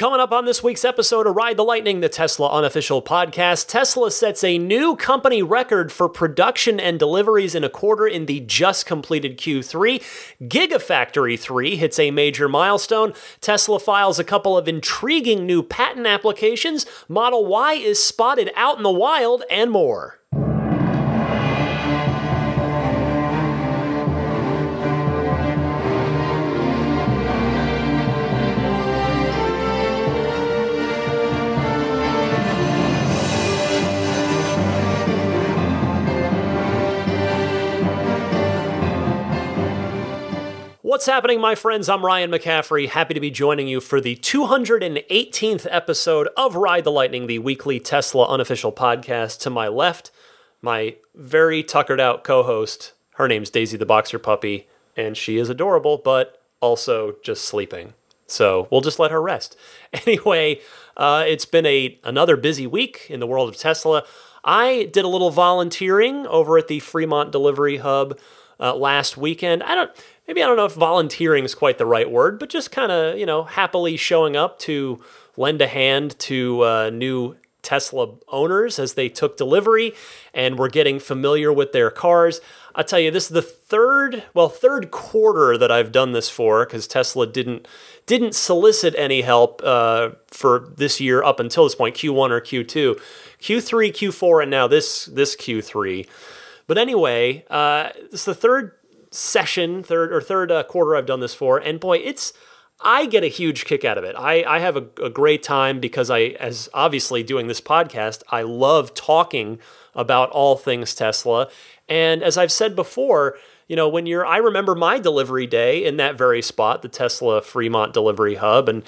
Coming up on this week's episode of Ride the Lightning, the Tesla unofficial podcast, Tesla sets a new company record for production and deliveries in a quarter in the just completed Q3. Gigafactory 3 hits a major milestone. Tesla files a couple of intriguing new patent applications. Model Y is spotted out in the wild, and more. What's happening, my friends? I'm Ryan McCaffrey. Happy to be joining you for the 218th episode of Ride the Lightning, the weekly Tesla unofficial podcast. To my left, my very tuckered out co host. Her name's Daisy the Boxer Puppy, and she is adorable, but also just sleeping. So we'll just let her rest. Anyway, uh, it's been a another busy week in the world of Tesla. I did a little volunteering over at the Fremont Delivery Hub uh, last weekend. I don't maybe I don't know if volunteering is quite the right word, but just kind of, you know, happily showing up to lend a hand to uh, new Tesla owners as they took delivery and were getting familiar with their cars. I'll tell you, this is the third, well, third quarter that I've done this for because Tesla didn't didn't solicit any help uh, for this year up until this point, Q1 or Q2, Q3, Q4, and now this this Q3. But anyway, uh, it's the third session, third or third uh, quarter I've done this for, and boy, it's I get a huge kick out of it. I, I have a, a great time because I, as obviously doing this podcast, I love talking about all things Tesla. And as I've said before, you know, when you're, I remember my delivery day in that very spot, the Tesla Fremont Delivery Hub, and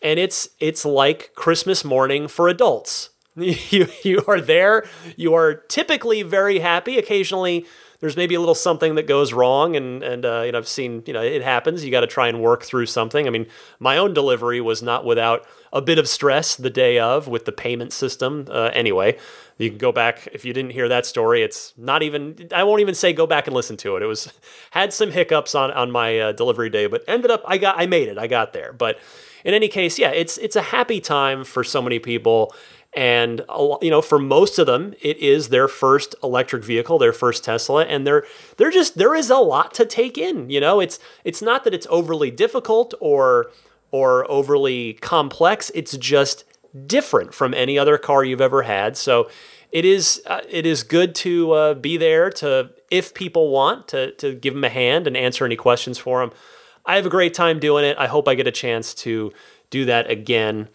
and it's it's like Christmas morning for adults. You you are there. You are typically very happy. Occasionally, there's maybe a little something that goes wrong and and uh, you know I've seen you know it happens. You got to try and work through something. I mean my own delivery was not without a bit of stress the day of with the payment system uh, anyway. You can go back if you didn't hear that story it's not even I won't even say go back and listen to it. It was had some hiccups on on my uh, delivery day but ended up I got I made it. I got there. But in any case yeah it's it's a happy time for so many people and you know for most of them it is their first electric vehicle their first tesla and they're they're just there is a lot to take in you know? It's it's not that it's overly difficult or or overly complex. It's just different from any other car you've ever had. So it is uh, it is good to uh, be there to if people want to to give them a hand and answer any questions for them i have a great time doing it. I hope i get a chance to do that again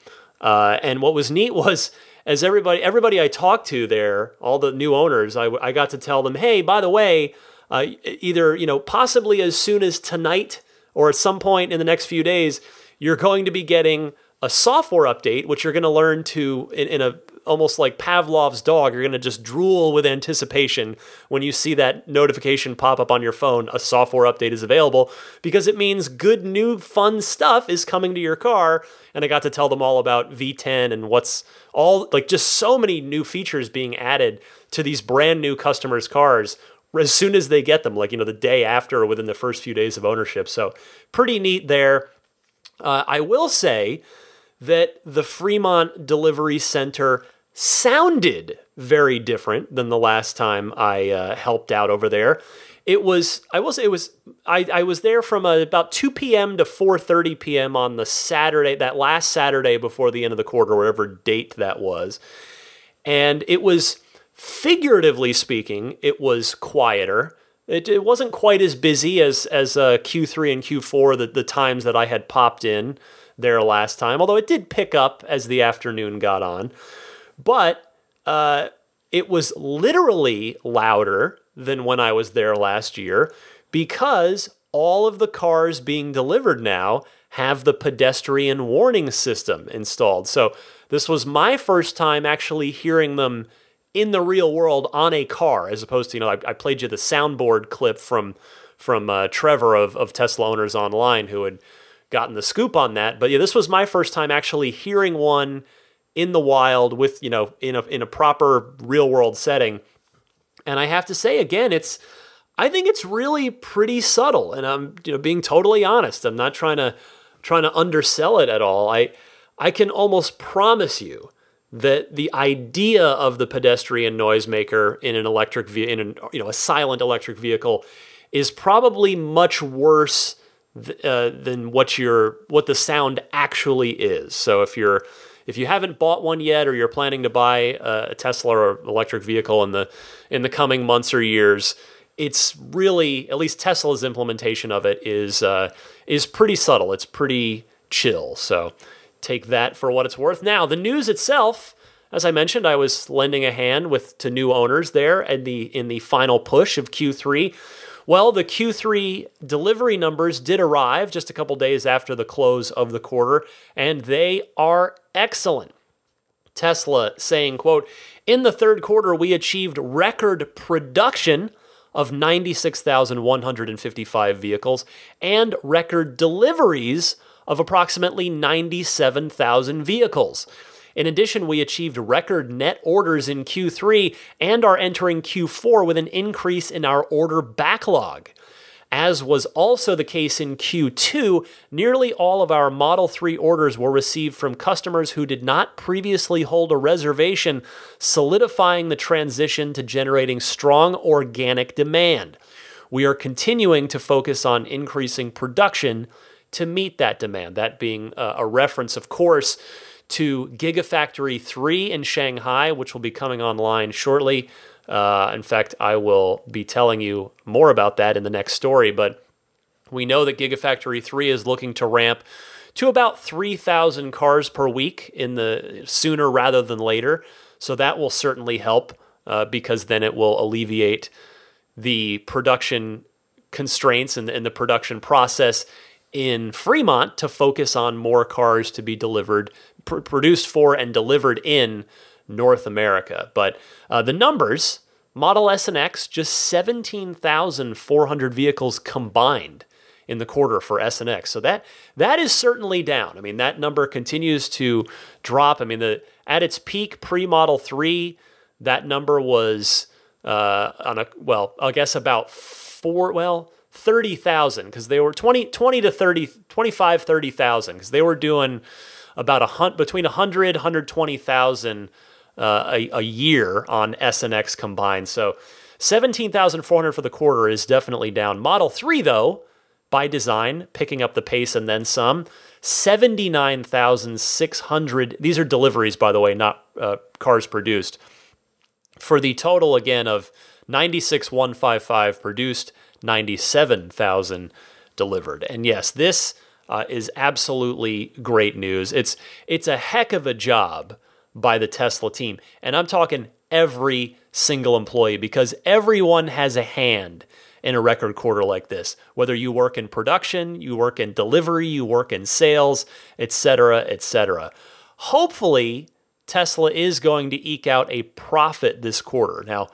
uh, and what was neat was as everybody everybody I talked to there, all the new owners, I, I got to tell them, hey, by the way, uh, either you know possibly as soon as tonight or at some point in the next few days, you're going to be getting a software update, which you're going to learn to in, in a almost like Pavlov's dog. You're going to just drool with anticipation when you see that notification pop up on your phone. A software update is available because it means good, new, fun stuff is coming to your car. And I got to tell them all about V10 and what's all like just so many new features being added to these brand new customers' cars as soon as they get them, like, you know, the day after or within the first few days of ownership. So, pretty neat there. Uh, I will say that the Fremont Delivery Center sounded very different than the last time I uh, helped out over there. It was I was it was I, I was there from uh, about 2 p.m. to 4:30 p.m. on the Saturday that last Saturday before the end of the quarter whatever date that was. And it was figuratively speaking, it was quieter. It, it wasn't quite as busy as as uh, Q3 and Q4 the, the times that I had popped in there last time, although it did pick up as the afternoon got on. But uh, it was literally louder than when I was there last year because all of the cars being delivered now have the pedestrian warning system installed. So this was my first time actually hearing them in the real world on a car, as opposed to you know I, I played you the soundboard clip from from uh, Trevor of, of Tesla owners online who had gotten the scoop on that. But yeah, this was my first time actually hearing one in the wild with you know in a in a proper real world setting. And I have to say again, it's I think it's really pretty subtle, and I'm you know being totally honest. I'm not trying to trying to undersell it at all. I I can almost promise you that the idea of the pedestrian noisemaker in an electric ve- in an, you know a silent electric vehicle is probably much worse th- uh, than what your what the sound actually is. So if you're if you haven't bought one yet or you're planning to buy a Tesla or electric vehicle in the in the coming months or years, it's really at least Tesla's implementation of it is uh, is pretty subtle. It's pretty chill. So take that for what it's worth. Now the news itself. As I mentioned, I was lending a hand with to new owners there in the in the final push of Q3. Well, the Q3 delivery numbers did arrive just a couple days after the close of the quarter, and they are excellent. Tesla saying, quote, in the third quarter, we achieved record production of 96,155 vehicles and record deliveries of approximately 97,000 vehicles. In addition, we achieved record net orders in Q3 and are entering Q4 with an increase in our order backlog. As was also the case in Q2, nearly all of our Model 3 orders were received from customers who did not previously hold a reservation, solidifying the transition to generating strong organic demand. We are continuing to focus on increasing production to meet that demand, that being uh, a reference, of course, to Gigafactory 3 in Shanghai, which will be coming online shortly. Uh, in fact, I will be telling you more about that in the next story, but we know that Gigafactory 3 is looking to ramp to about 3,000 cars per week in the sooner rather than later. So that will certainly help uh, because then it will alleviate the production constraints and, and the production process in Fremont to focus on more cars to be delivered, pr- produced for, and delivered in North America. But uh, the numbers Model S and X, just 17,400 vehicles combined in the quarter for S and X. So that that is certainly down. I mean, that number continues to drop. I mean, the at its peak pre Model 3, that number was uh, on a well, I guess about four, well, 30,000 because they were 20, 20 to 30, 25, 30,000 because they were doing about a hunt between 100, 120,000 uh, a, a year on S and X combined. So 17,400 for the quarter is definitely down. Model 3, though, by design, picking up the pace and then some. 79,600. These are deliveries, by the way, not uh, cars produced. For the total, again, of 96,155 produced, 97,000 delivered. And yes, this uh, is absolutely great news. It's it's a heck of a job by the Tesla team, and I'm talking every single employee because everyone has a hand in a record quarter like this. Whether you work in production, you work in delivery, you work in sales, etc., etc. Hopefully, Tesla is going to eke out a profit this quarter. Now,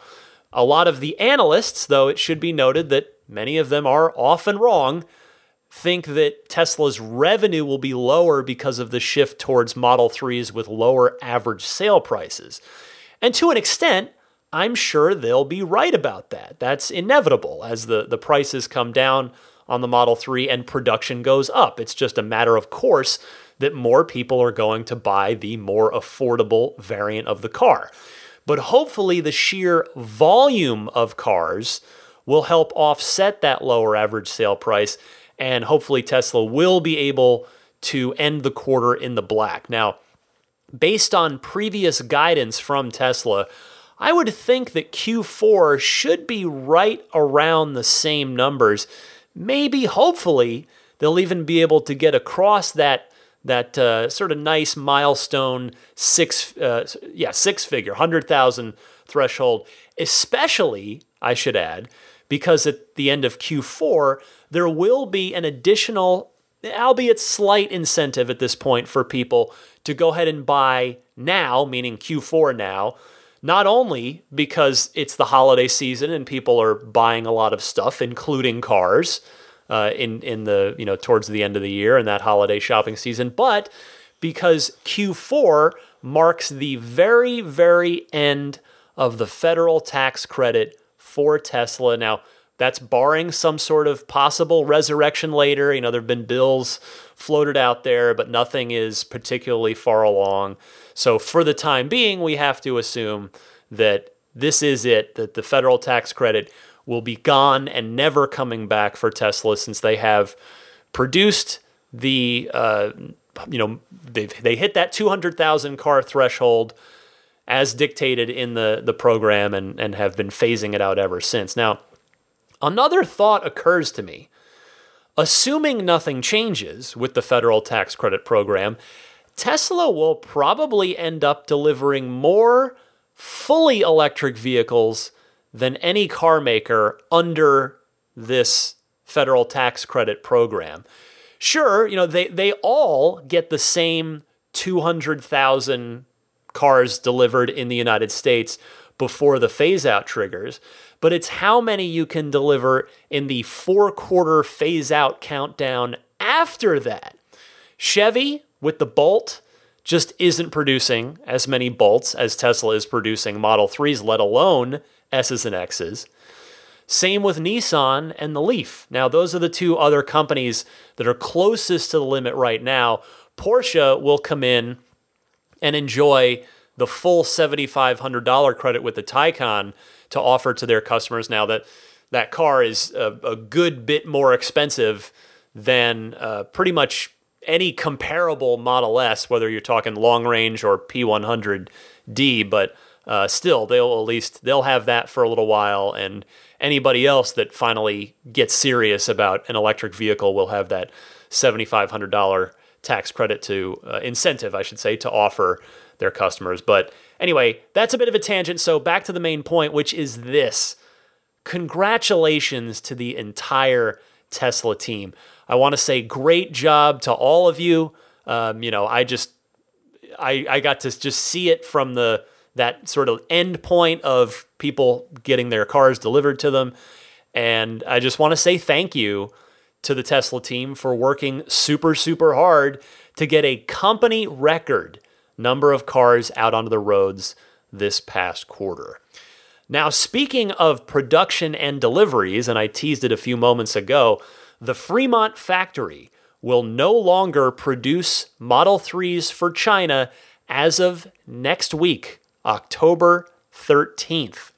a lot of the analysts, though it should be noted that many of them are often wrong, think that Tesla's revenue will be lower because of the shift towards Model 3s with lower average sale prices. And to an extent, I'm sure they'll be right about that. That's inevitable as the, the prices come down on the Model 3 and production goes up. It's just a matter of course that more people are going to buy the more affordable variant of the car. But hopefully, the sheer volume of cars will help offset that lower average sale price and hopefully Tesla will be able to end the quarter in the black. Now, based on previous guidance from Tesla, I would think that Q4 should be right around the same numbers. Maybe, hopefully, they'll even be able to get across that that uh, sort of nice milestone six, uh, yeah, six figure, hundred thousand threshold. Especially, I should add, because at the end of Q4 there will be an additional, albeit slight incentive at this point for people to go ahead and buy now, meaning Q4 now, not only because it's the holiday season and people are buying a lot of stuff, including cars, uh, in in the you know towards the end of the year and that holiday shopping season, but because Q4 marks the very very end of the federal tax credit for Tesla. Now, That's barring some sort of possible resurrection later. You know, there have been bills floated out there, but nothing is particularly far along. So, for the time being, we have to assume that this is it, that the federal tax credit will be gone and never coming back for Tesla since they have produced the, uh, you know, they've, they hit that 200,000 car threshold as dictated in the, the program and, and have been phasing it out ever since. Now, another thought occurs to me. Assuming nothing changes with the federal tax credit program, Tesla will probably end up delivering more fully electric vehicles than any car maker under this federal tax credit program. Sure, you know, they, they all get the same 200,000 cars delivered in the United States before the phase out triggers, but it's how many you can deliver in the four quarter phase out countdown after that. Chevy with the Bolt just isn't producing as many Bolts as Tesla is producing Model 3s, let alone S's and X's. Same with Nissan and the Leaf. Now, those are the two other companies that are closest to the limit right now. Porsche will come in and enjoy the full $7,500 credit with the Taycan to offer to their customers now that that car is a, a good bit more expensive than uh, pretty much any comparable Model S, whether you're talking long range or P100D, but uh, still they'll at least they'll have that for a little while and anybody else that finally gets serious about an electric vehicle will have that $7500 tax credit to uh, incentive i should say to offer their customers. But anyway that's a bit of a tangent. So back to the main point which is this. Congratulations to the entire tesla team. I want to say great job to all of you. Um, you know i just I, I got to just see it from the that sort of end point of people getting their cars delivered to them. And I just want to say thank you to the Tesla team for working super, super hard to get a company record number of cars out onto the roads this past quarter. Now, speaking of production and deliveries, and I teased it a few moments ago, the Fremont factory will no longer produce Model 3s for China as of next week. October 13th.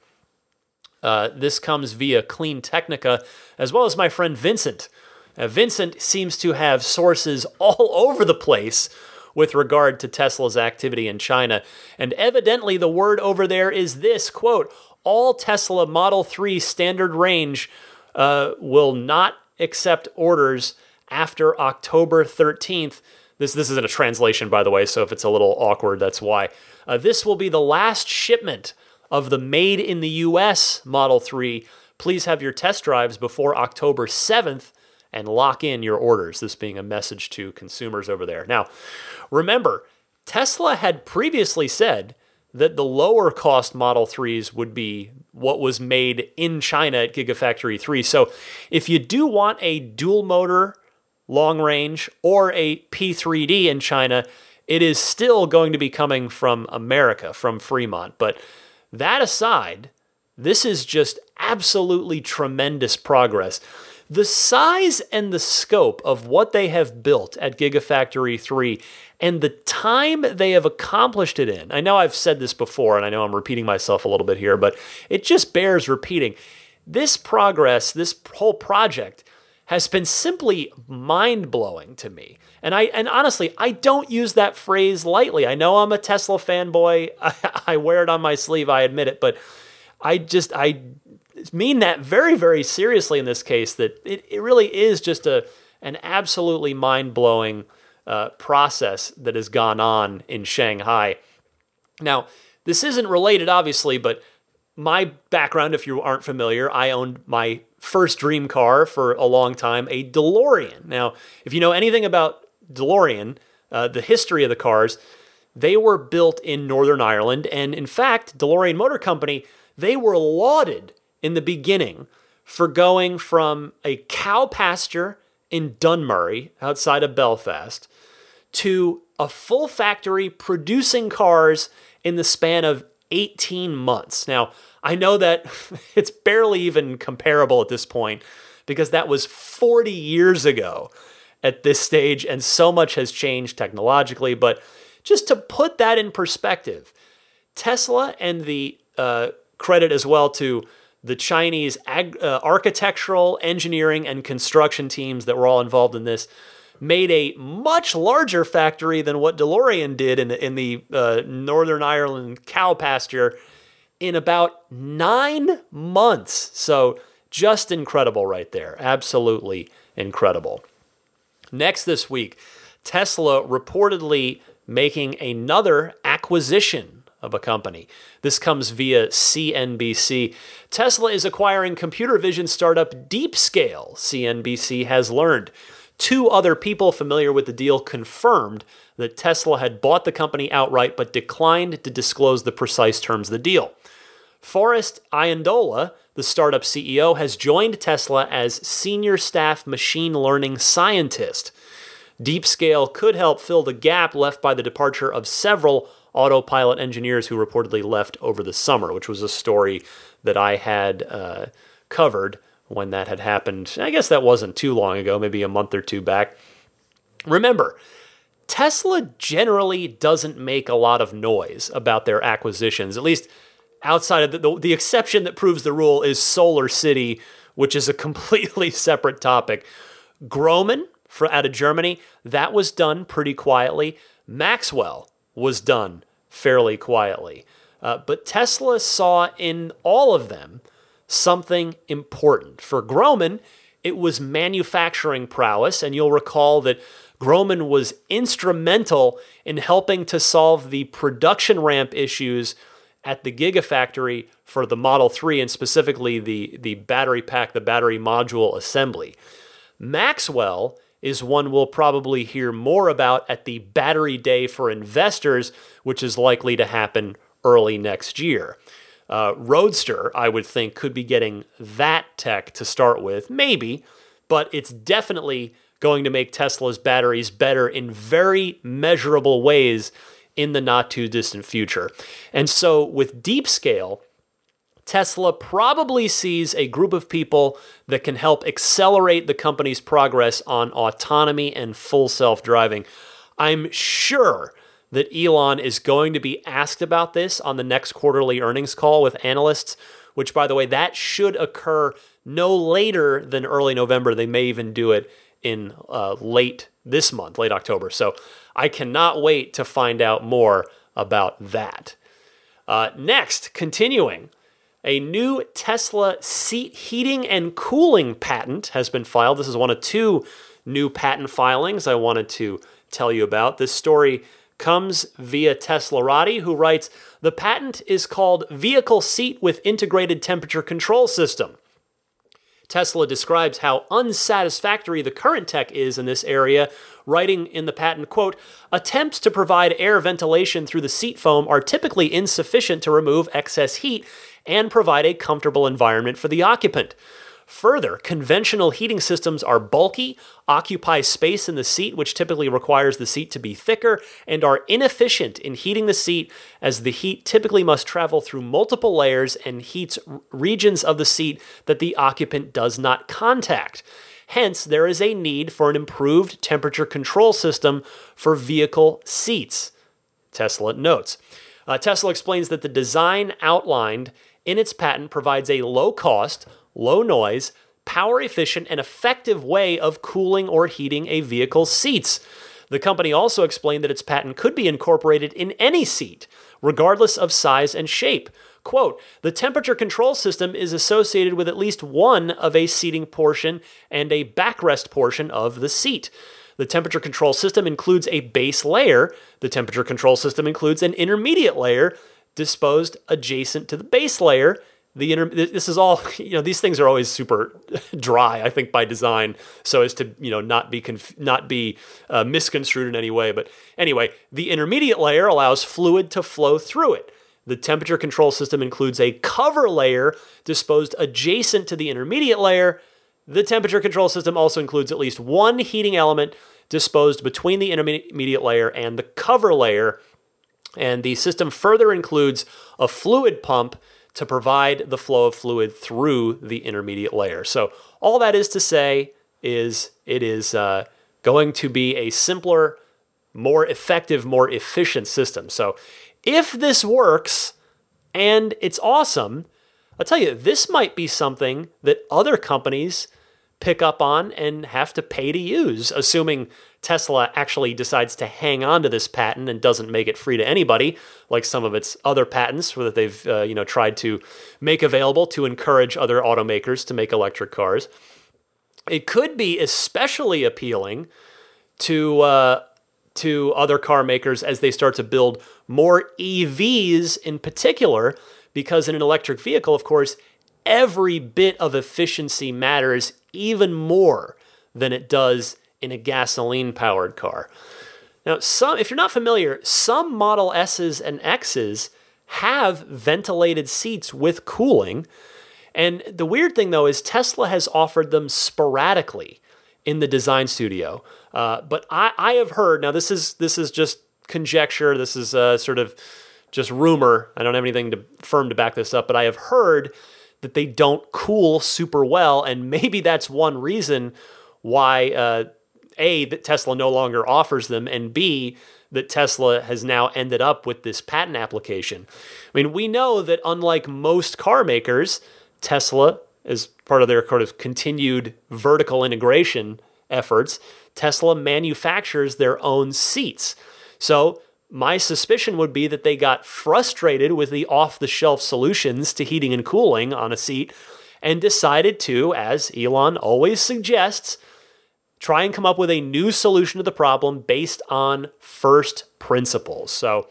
Uh, this comes via Clean Technica, as well as my friend Vincent. Uh, Vincent seems to have sources all over the place with regard to Tesla's activity in China. And evidently, the word over there is this quote, all Tesla Model 3 standard range uh, will not accept orders after October 13th. This, this isn't a translation, by the way, so if it's a little awkward, that's why. Uh, this will be the last shipment of the made in the US Model 3. Please have your test drives before October 7th and lock in your orders. This being a message to consumers over there. Now, remember, Tesla had previously said that the lower cost Model 3s would be what was made in China at Gigafactory 3. So if you do want a dual motor long range or a P3D in China, it is still going to be coming from America, from Fremont. But that aside, this is just absolutely tremendous progress. The size and the scope of what they have built at Gigafactory 3 and the time they have accomplished it in. I know I've said this before and I know I'm repeating myself a little bit here, but it just bears repeating. This progress, this whole project, has been simply mind blowing to me. And I and honestly, I don't use that phrase lightly. I know I'm a Tesla fanboy. I, I wear it on my sleeve. I admit it, but I just I mean that very very seriously in this case. That it, it really is just a an absolutely mind blowing uh, process that has gone on in Shanghai. Now, this isn't related, obviously, but my background, if you aren't familiar, I owned my first dream car for a long time, a DeLorean. Now, if you know anything about DeLorean, uh, the history of the cars, they were built in Northern Ireland. And in fact, DeLorean Motor Company, they were lauded in the beginning for going from a cow pasture in Dunmurry outside of Belfast to a full factory producing cars in the span of 18 months. Now, I know that it's barely even comparable at this point because that was 40 years ago at this stage, and so much has changed technologically. But just to put that in perspective, Tesla and the uh, credit as well to the Chinese ag- uh, architectural, engineering, and construction teams that were all involved in this made a much larger factory than what DeLorean did in the, in the uh, Northern Ireland cow pasture in about nine months. So just incredible right there. Absolutely incredible. Next this week, Tesla reportedly making another acquisition of a company. This comes via CNBC. Tesla is acquiring computer vision startup DeepScale, CNBC has learned. Two other people familiar with the deal confirmed that Tesla had bought the company outright but declined to disclose the precise terms of the deal. Forrest Iandola, the startup CEO, has joined Tesla as senior staff machine learning scientist. DeepScale could help fill the gap left by the departure of several autopilot engineers who reportedly left over the summer, which was a story that I had uh, covered when that had happened. I guess that wasn't too long ago, maybe a month or two back. Remember, Tesla generally doesn't make a lot of noise about their acquisitions, at least outside of the, the, the exception that proves the rule is Solar City, which is a completely separate topic. Grohmann, for, out of Germany, that was done pretty quietly. Maxwell was done fairly quietly. Uh, but Tesla saw in all of them something important. For Grohmann, it was manufacturing prowess, and you'll recall that Grohmann was instrumental in helping to solve the production ramp issues at the Gigafactory for the Model 3 and specifically the, the battery pack, the battery module assembly. Maxwell is one we'll probably hear more about at the Battery Day for Investors, which is likely to happen early next year. Uh, Roadster, I would think, could be getting that tech to start with, maybe, but it's definitely going to make Tesla's batteries better in very measurable ways in the not too distant future. And so with DeepScale, Tesla probably sees a group of people that can help accelerate the company's progress on autonomy and full self driving. I'm sure that Elon is going to be asked about this on the next quarterly earnings call with analysts, which, by the way, that should occur no later than early November. They may even do it in uh, late this month, late October. So I cannot wait to find out more about that. Uh, next, continuing, a new Tesla seat heating and cooling patent has been filed. This is one of two new patent filings I wanted to tell you about. This story comes via Teslarati, who writes The patent is called Vehicle Seat with Integrated Temperature Control System. Tesla describes how unsatisfactory the current tech is in this area, writing in the patent, quote, attempts to provide air ventilation through the seat foam are typically insufficient to remove excess heat and provide a comfortable environment for the occupant. Further, conventional heating systems are bulky, occupy space in the seat, which typically requires the seat to be thicker, and are inefficient in heating the seat, as the heat typically must travel through multiple layers and heats regions of the seat that the occupant does not contact. Hence, there is a need for an improved temperature control system for vehicle seats. Tesla notes. Uh, Tesla explains that the design outlined in its patent provides a low cost, low noise, power efficient, and effective way of cooling or heating a vehicle's seats. The company also explained that its patent could be incorporated in any seat, regardless of size and shape. Quote, the temperature control system is associated with at least one of a seating portion and a backrest portion of the seat. The temperature control system includes a base layer. The temperature control system includes an intermediate layer disposed adjacent to the base layer the inter- this is all you know these things are always super dry i think by design so as to you know not be conf- not be uh, misconstrued in any way but anyway the intermediate layer allows fluid to flow through it. The temperature control system includes a cover layer disposed adjacent to the intermediate layer. The temperature control system also includes at least one heating element disposed between the intermediate layer and the cover layer And the system further includes a fluid pump to provide the flow of fluid through the intermediate layer. So, all that is to say is it is uh, going to be a simpler, more effective, more efficient system. So, if this works and it's awesome, I'll tell you, this might be something that other companies pick up on and have to pay to use, assuming Tesla actually decides to hang on to this patent and doesn't make it free to anybody, like some of its other patents that they've uh, you know tried to make available to encourage other automakers to make electric cars. It could be especially appealing to uh, to other car makers as they start to build more EVs in particular, because in an electric vehicle, of course, every bit of efficiency matters even more than it does in a gasoline powered car. Now, some if you're not familiar, some Model S's and X's have ventilated seats with cooling. And the weird thing though is Tesla has offered them sporadically in the design studio. Uh, but I, I have heard now this is this is just conjecture. This is uh, sort of just rumor. I don't have anything to, firm to back this up, but I have heard that they don't cool super well, and maybe that's one reason why uh, a that Tesla no longer offers them, and b that Tesla has now ended up with this patent application. I mean, we know that unlike most car makers, Tesla, as part of their kind of continued vertical integration efforts, Tesla manufactures their own seats. So my suspicion would be that they got frustrated with the off the shelf solutions to heating and cooling on a seat and decided to, as Elon always suggests, try and come up with a new solution to the problem based on first principles. So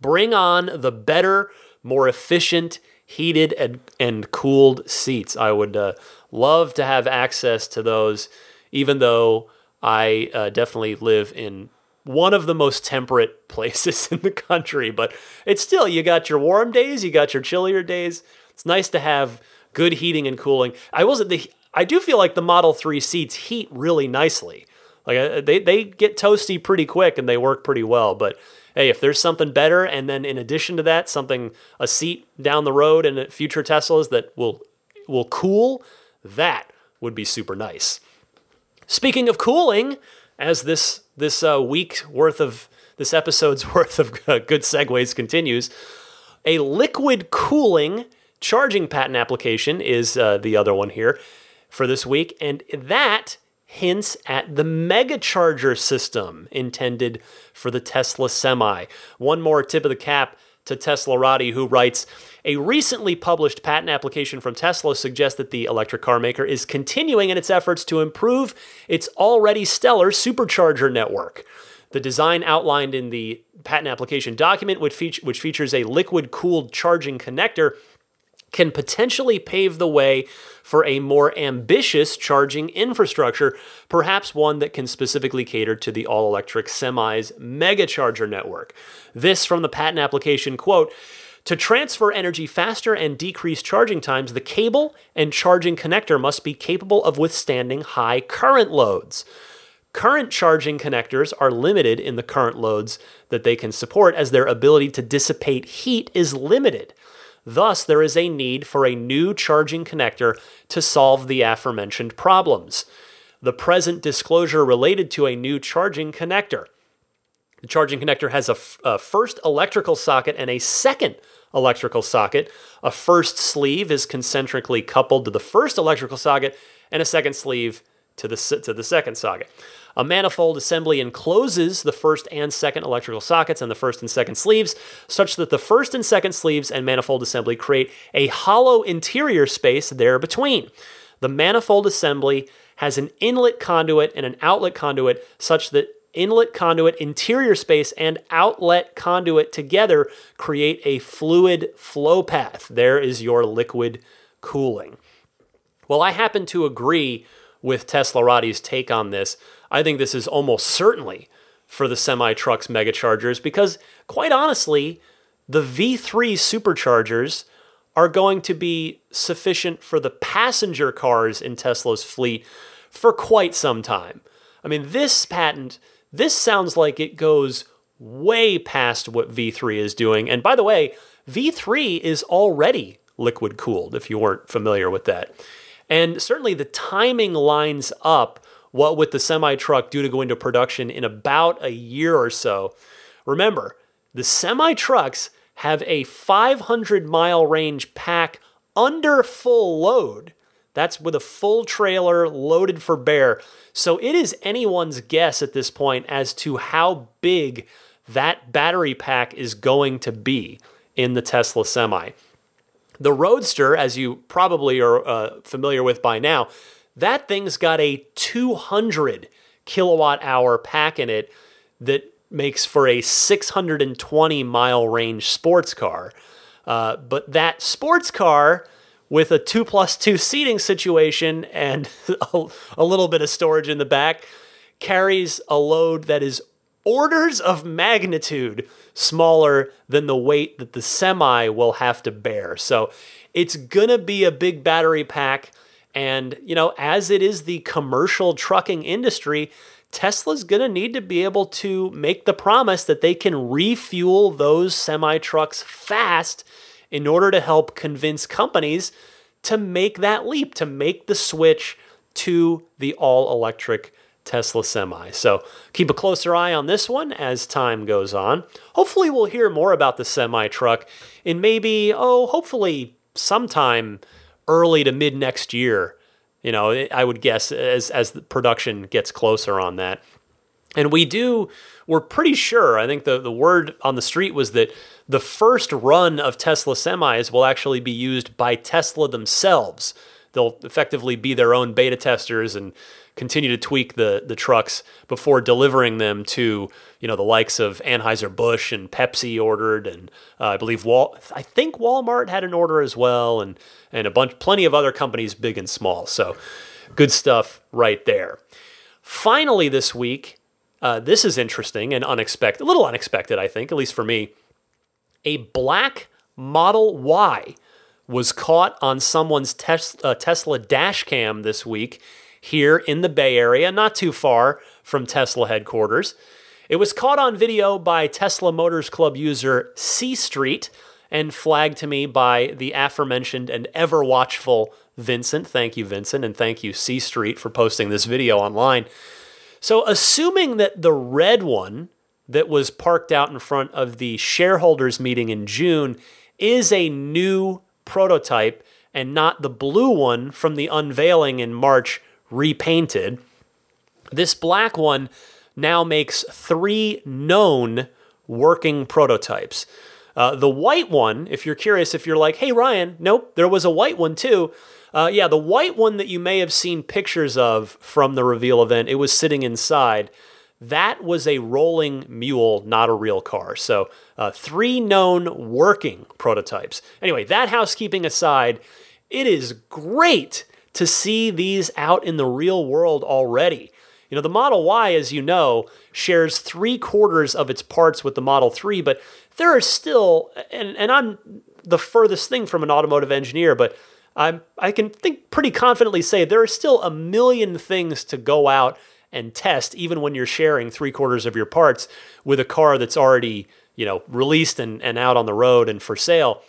bring on the better, more efficient, heated and, and cooled seats. I would uh, love to have access to those, even though I uh, definitely live in one of the most temperate places in the country, but it's still, you got your warm days, you got your chillier days. It's nice to have good heating and cooling. I wasn't the, I do feel like the Model 3 seats heat really nicely. Like uh, they, they get toasty pretty quick and they work pretty well. But hey, if there's something better, and then in addition to that, something, a seat down the road in future Teslas that will, will cool, that would be super nice. Speaking of cooling, as this this uh, week worth of this episode's worth of uh, good segues continues. A liquid cooling charging patent application is uh, the other one here for this week, and that hints at the megacharger system intended for the Tesla Semi. One more tip of the cap to Teslarati, who writes A recently published patent application from Tesla suggests that the electric car maker is continuing in its efforts to improve its already stellar supercharger network. The design outlined in the patent application document, which, which features a liquid cooled charging connector, can potentially pave the way for a more ambitious charging infrastructure, perhaps one that can specifically cater to the all electric semis megacharger network. This from the patent application quote, to transfer energy faster and decrease charging times, the cable and charging connector must be capable of withstanding high current loads. Current charging connectors are limited in the current loads that they can support as their ability to dissipate heat is limited. Thus, there is a need for a new charging connector to solve the aforementioned problems. The present disclosure related to a new charging connector. The charging connector has a, f- a first electrical socket and a second electrical socket. A first sleeve is concentrically coupled to the first electrical socket, and a second sleeve to the, to the second socket. A manifold assembly encloses the first and second electrical sockets and the first and second sleeves, such that the first and second sleeves and manifold assembly create a hollow interior space there between. The manifold assembly has an inlet conduit and an outlet conduit such that inlet conduit interior space and outlet conduit together create a fluid flow path. There is your liquid cooling. Well, I happen to agree with Teslarati's take on this. I think this is almost certainly for the semi trucks megachargers because, quite honestly, the V3 superchargers are going to be sufficient for the passenger cars in Tesla's fleet for quite some time. I mean, this patent, this sounds like it goes way past what V3 is doing. And by the way, V3 is already liquid cooled, if you weren't familiar with that. And certainly the timing lines up what with the semi truck due to go into production in about a year or so. Remember, the semi trucks have a 500 mile range pack under full load. That's with a full trailer loaded for bear. So it is anyone's guess at this point as to how big that battery pack is going to be in the Tesla Semi. The Roadster, as you probably are uh, familiar with by now, that thing's got a 200 kilowatt hour pack in it that makes for a 620 mile range sports car. Uh, but that sports car with a two plus two seating situation and a, a little bit of storage in the back carries a load that is orders of magnitude smaller than the weight that the semi will have to bear. So it's going to be a big battery pack. And, you know, as it is the commercial trucking industry, Tesla's going to need to be able to make the promise that they can refuel those semi trucks fast in order to help convince companies to make that leap, to make the switch to the all electric Tesla Semi. So keep a closer eye on this one as time goes on. Hopefully, we'll hear more about the semi truck in maybe, oh, hopefully sometime early to mid next year you know, I would guess as as the production gets closer on that. And we do, we're pretty sure, I think the, the word on the street was that the first run of Tesla semis will actually be used by Tesla themselves. They'll effectively be their own beta testers and continue to tweak the the trucks before delivering them to you know the likes of Anheuser Busch and Pepsi ordered, and uh, I believe Wal I think Walmart had an order as well, and and a bunch plenty of other companies, big and small. So good stuff right there. Finally, this week, uh, this is interesting and unexpected, a little unexpected, I think, at least for me. A black Model Y was caught on someone's tes- uh, Tesla dash cam this week here in the Bay Area, not too far from Tesla headquarters. It was caught on video by Tesla Motors Club user C Street and flagged to me by the aforementioned and ever watchful Vincent. Thank you, Vincent, and thank you, C Street, for posting this video online. So, assuming that the red one that was parked out in front of the shareholders meeting in June is a new prototype and not the blue one from the unveiling in March repainted. This black one now makes three known working prototypes. Uh, the white one, if you're curious, if you're like, hey, Ryan, nope, there was a white one too. Uh, yeah, the white one that you may have seen pictures of from the reveal event, it was sitting inside. That was a rolling mule, not a real car. So, uh, three known working prototypes. Anyway, that housekeeping aside, it is great to see these out in the real world already. You know, the Model Y, as you know, shares three quarters of its parts with the Model 3, but there are still, and, and I'm the furthest thing from an automotive engineer, but I'm, I can think pretty confidently say there are still a million things to go out and test, even when you're sharing three quarters of your parts with a car that's already, you know, released and, and out on the road and for sale.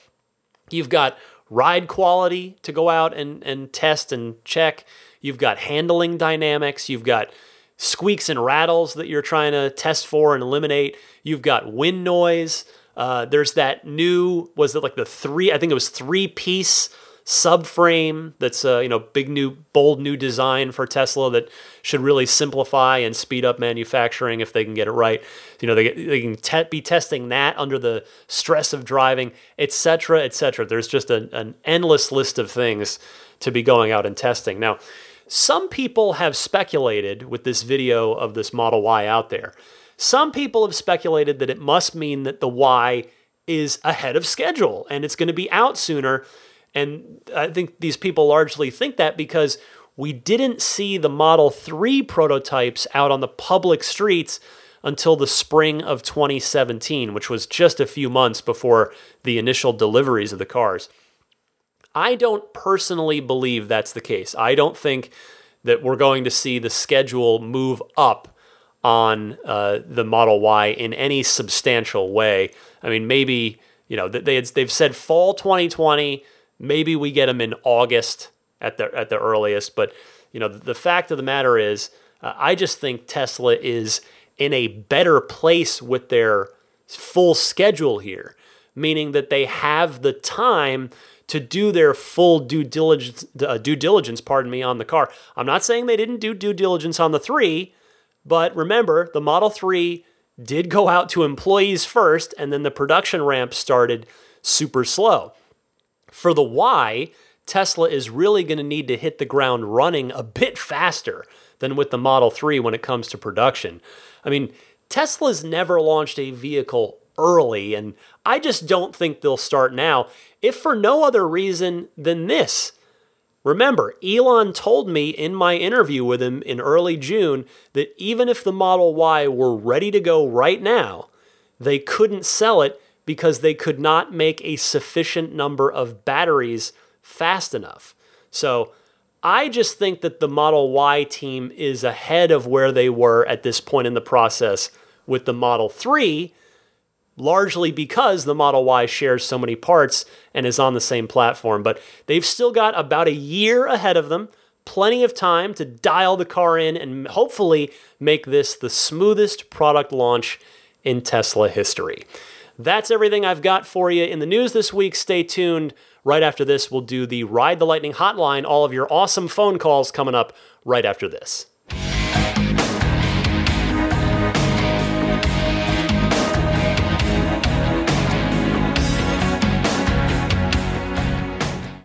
You've got ride quality to go out and, and test and check. You've got handling dynamics. You've got squeaks and rattles that you're trying to test for and eliminate. You've got wind noise. Uh, there's that new, was it like the three, I think it was three piece subframe that's a you know big new bold new design for Tesla that should really simplify and speed up manufacturing if they can get it right. You know they, they can te- be testing that under the stress of driving, etc., etc. There's just a, an endless list of things to be going out and testing. Now, some people have speculated with this video of this Model Y out there. Some people have speculated that it must mean that the Y is ahead of schedule and it's going to be out sooner and I think these people largely think that because we didn't see the Model 3 prototypes out on the public streets until the spring of 2017, which was just a few months before the initial deliveries of the cars. I don't personally believe that's the case. I don't think that we're going to see the schedule move up on uh, the Model Y in any substantial way. I mean, maybe you know they had, they've said fall 2020. Maybe we get them in August at the at the earliest. But you know, the, fact of the matter is, uh, I just think Tesla is in a better place with their full schedule here, meaning that they have the time to do their full due diligence, uh, due diligence, pardon me, on the car. I'm not saying they didn't do due diligence on the three, but remember the Model 3 did go out to employees first, and then the production ramp started super slow. For the Y, Tesla is really going to need to hit the ground running a bit faster than with the Model 3 when it comes to production. I mean, Tesla's never launched a vehicle early, and I just don't think they'll start now, if for no other reason than this. Remember, Elon told me in my interview with him in early June that even if the Model Y were ready to go right now, they couldn't sell it because they could not make a sufficient number of batteries fast enough. So I just think that the Model Y team is ahead of where they were at this point in the process with the Model 3, largely because the Model Y shares so many parts and is on the same platform. But they've still got about a year ahead of them, plenty of time to dial the car in and hopefully make this the smoothest product launch in Tesla history. That's everything I've got for you in the news this week. Stay tuned. Right after this, we'll do the Ride the Lightning hotline. All of your awesome phone calls coming up right after this.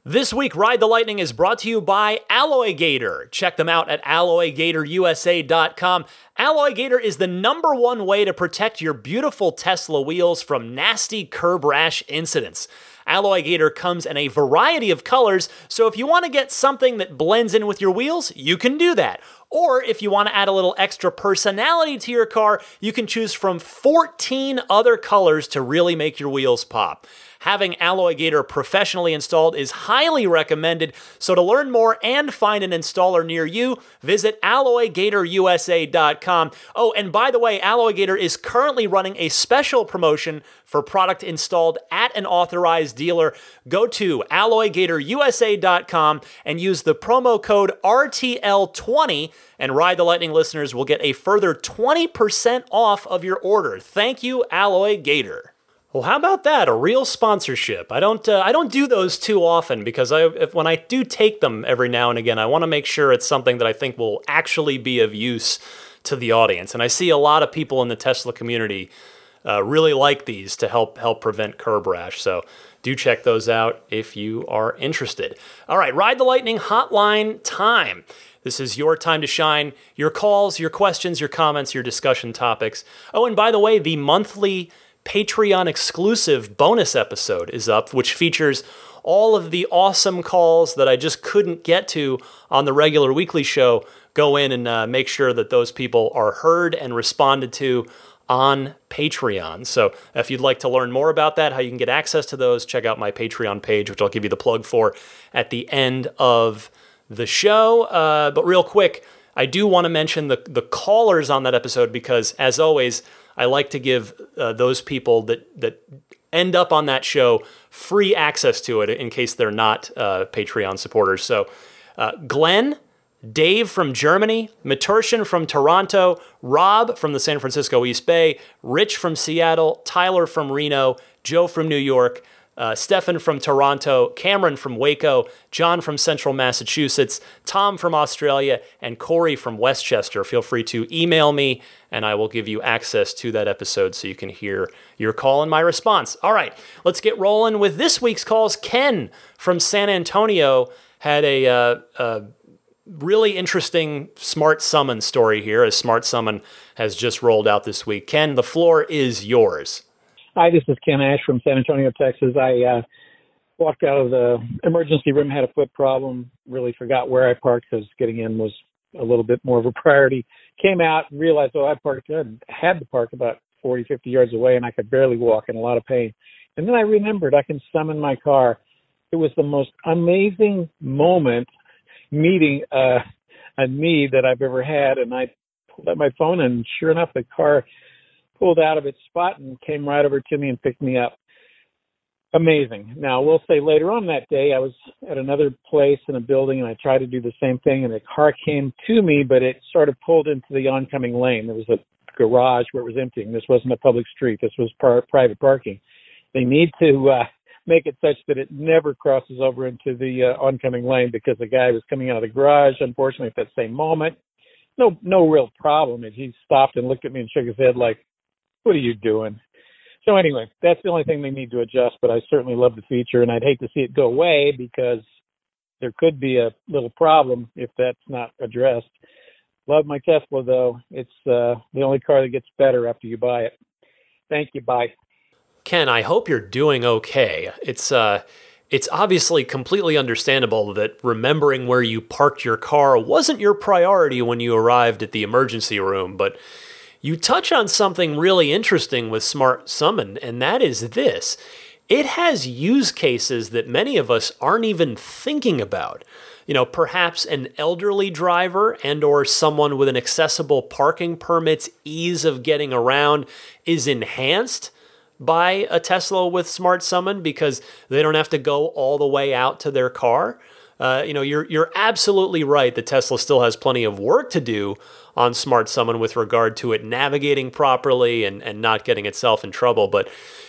This week, Ride the Lightning is brought to you by Alloygator. Check them out at alloygatorusa.com. Alloygator is the number one way to protect your beautiful Tesla wheels from nasty curb rash incidents. Alloygator comes in a variety of colors, so if you want to get something that blends in with your wheels, you can do that. Or if you want to add a little extra personality to your car, you can choose from 14 other colors to really make your wheels pop having Alloygator professionally installed is highly recommended. So to learn more and find an installer near you, visit alloygatorusa.com. Oh, and by the way, Alloygator is currently running a special promotion for product installed at an authorized dealer. Go to alloygatorusa.com and use the promo code RTL20 and Ride the Lightning listeners will get a further 20% off of your order. Thank you, Alloy Gator. Well, how about that? A real sponsorship. I don't uh, I don't do those too often because I if, when I do take them every now and again, I want to make sure it's something that I think will actually be of use to the audience. And I see a lot of people in the Tesla community uh, really like these to help help prevent curb rash. So do check those out if you are interested. All right, Ride the Lightning hotline time. This is your time to shine. Your calls, your questions, your comments, your discussion topics. Oh, and by the way, the monthly Patreon exclusive bonus episode is up, which features all of the awesome calls that I just couldn't get to on the regular weekly show. Go in and uh, make sure that those people are heard and responded to on Patreon. So if you'd like to learn more about that, how you can get access to those, check out my Patreon page, which I'll give you the plug for at the end of the show. Uh, but real quick, I do want to mention the the callers on that episode because, as always, I like to give uh, those people that that end up on that show free access to it in case they're not uh, Patreon supporters. So, uh, Glenn, Dave from Germany, Maturshan from Toronto, Rob from the San Francisco East Bay, Rich from Seattle, Tyler from Reno, Joe from New York uh, Stefan from Toronto, Cameron from Waco, John from Central Massachusetts, Tom from Australia, and Corey from Westchester. Feel free to email me and I will give you access to that episode so you can hear your call and my response. All right, let's get rolling with this week's calls. Ken from San Antonio had a, uh, a really interesting Smart Summon story here, as Smart Summon has just rolled out this week. Ken, the floor is yours. Hi, this is Ken Ash from San Antonio, Texas. I uh, walked out of the emergency room, had a foot problem, really forgot where I parked because getting in was a little bit more of a priority. Came out, realized, oh, I parked good. Had to park about 40, 50 yards away, and I could barely walk in a lot of pain. And then I remembered I can summon my car. It was the most amazing moment meeting uh, a need that I've ever had, and I pulled out my phone, and sure enough, the car pulled out of its spot and came right over to me and picked me up. Amazing. Now, we'll say later on that day, I was at another place in a building and I tried to do the same thing, and the car came to me, but it sort of pulled into the oncoming lane. There was a garage where it was emptying. This wasn't a public street, this was par- private parking. They need to uh, make it such that it never crosses over into the uh, oncoming lane because the guy was coming out of the garage, unfortunately, at that same moment. No, no real problem. And he stopped and looked at me and shook his head like, "What are you doing?" So anyway, that's the only thing they need to adjust. But I certainly love the feature, and I'd hate to see it go away because there could be a little problem if that's not addressed. Love my Tesla though. It's uh, the only car that gets better after you buy it. Thank you. Bye. Ken, I hope you're doing okay. It's uh it's obviously completely understandable that remembering where you parked your car wasn't your priority when you arrived at the emergency room, but you touch on something really interesting with Smart Summon, and that is this. It has use cases that many of us aren't even thinking about. You know, perhaps an elderly driver and or someone with an accessible parking permit's ease of getting around is enhanced by a Tesla with Smart Summon because they don't have to go all the way out to their car. Uh, you know, you're you're absolutely right. The Tesla still has plenty of work to do on Smart Summon with regard to it navigating properly and, and not getting itself in trouble. But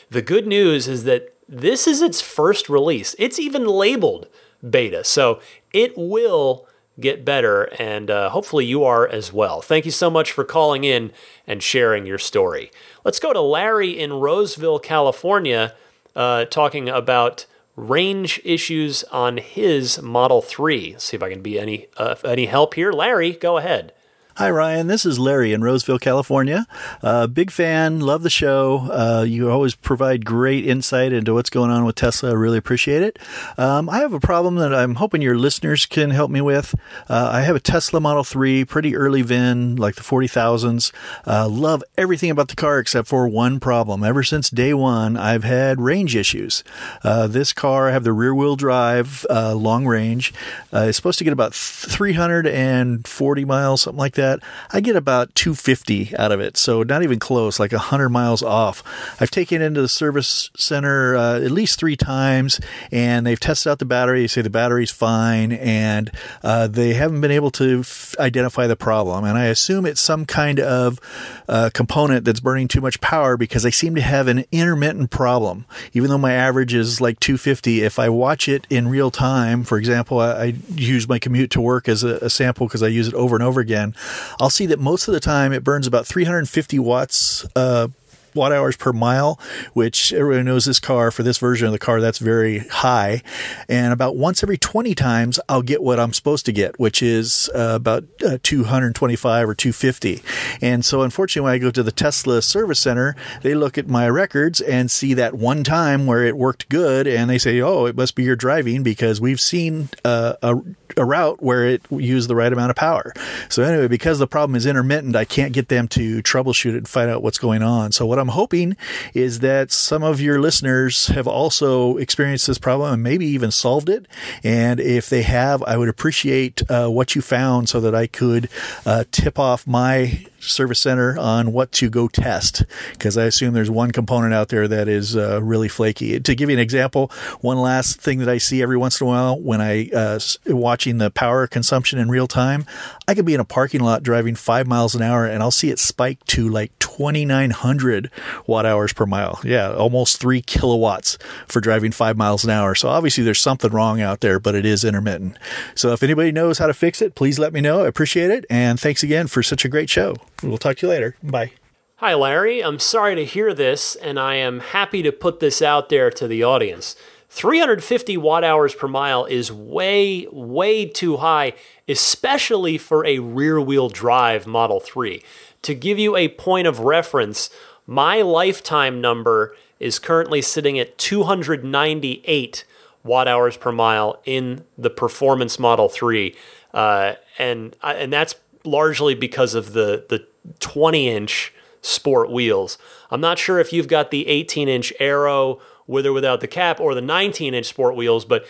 the good news is that this is its first release. It's even labeled beta, so it will get better, and uh, hopefully you are as well. Thank you so much for calling in and sharing your story. Let's go to Larry in Roseville, California, uh, talking about range issues on his Model 3. Let's see if I can be any uh, any help here. Larry, go ahead. Hi, Ryan. This is Larry in Roseville, California. Uh, big fan, love the show. Uh, you always provide great insight into what's going on with Tesla. I really appreciate it. Um, I have a problem that I'm hoping your listeners can help me with. Uh, I have a Tesla Model 3, pretty early VIN, like the 40,000s. Uh, love everything about the car except for one problem. Ever since day one, I've had range issues. Uh, this car, I have the rear wheel drive, uh, long range. it's supposed to get about 340 miles, something like that that, I get about 250 out of it. So not even close, like 100 miles off. I've taken it into the service center uh, at least three times, and they've tested out the battery. They say the battery's fine, and uh, they haven't been able to f- identify the problem. And I assume it's some kind of uh, component that's burning too much power because I seem to have an intermittent problem. Even though my average is like 250, if I watch it in real time, for example, I, I use my commute to work as a, a sample because I use it over and over again. I'll see that most of the time it burns about 350 watts uh, watt hours per mile, which everyone knows this car for this version of the car, that's very high. And about once every 20 times, I'll get what I'm supposed to get, which is uh, about uh, 225 or 250. And so, unfortunately, when I go to the Tesla service center, they look at my records and see that one time where it worked good, and they say, oh, it must be your driving because we've seen uh, a, a route where it used the right amount of power. So, anyway, because the problem is intermittent, I can't get them to troubleshoot it and find out what's going on. So, what I'm hoping is that some of your listeners have also experienced this problem and maybe even solved it. And if they have, I would appreciate uh, what you found so that I could uh, tip off my service center on what to go test because I assume there's one component out there that is uh, really flaky. To give you an example, one last thing that I see every once in a while when I uh, watching the power consumption in real time, I could be in a parking lot driving five miles an hour and I'll see it spike to like 2,900 watt hours per mile. Yeah, almost three kilowatts for driving five miles an hour. So obviously there's something wrong out there, but it is intermittent. So if anybody knows how to fix it, please let me know. I appreciate it. And thanks again for such a great show. We'll talk to you later. Bye. Hi, Larry. I'm sorry to hear this, and I am happy to put this out there to the audience. 350 watt hours per mile is way, way too high, especially for a rear wheel drive Model 3. To give you a point of reference, my lifetime number is currently sitting at 298 watt hours per mile in the Performance Model 3. Uh, and, uh, and that's largely because of the, the 20 inch sport wheels. I'm not sure if you've got the 18 inch Aero with or without the cap or the 19 inch sport wheels, but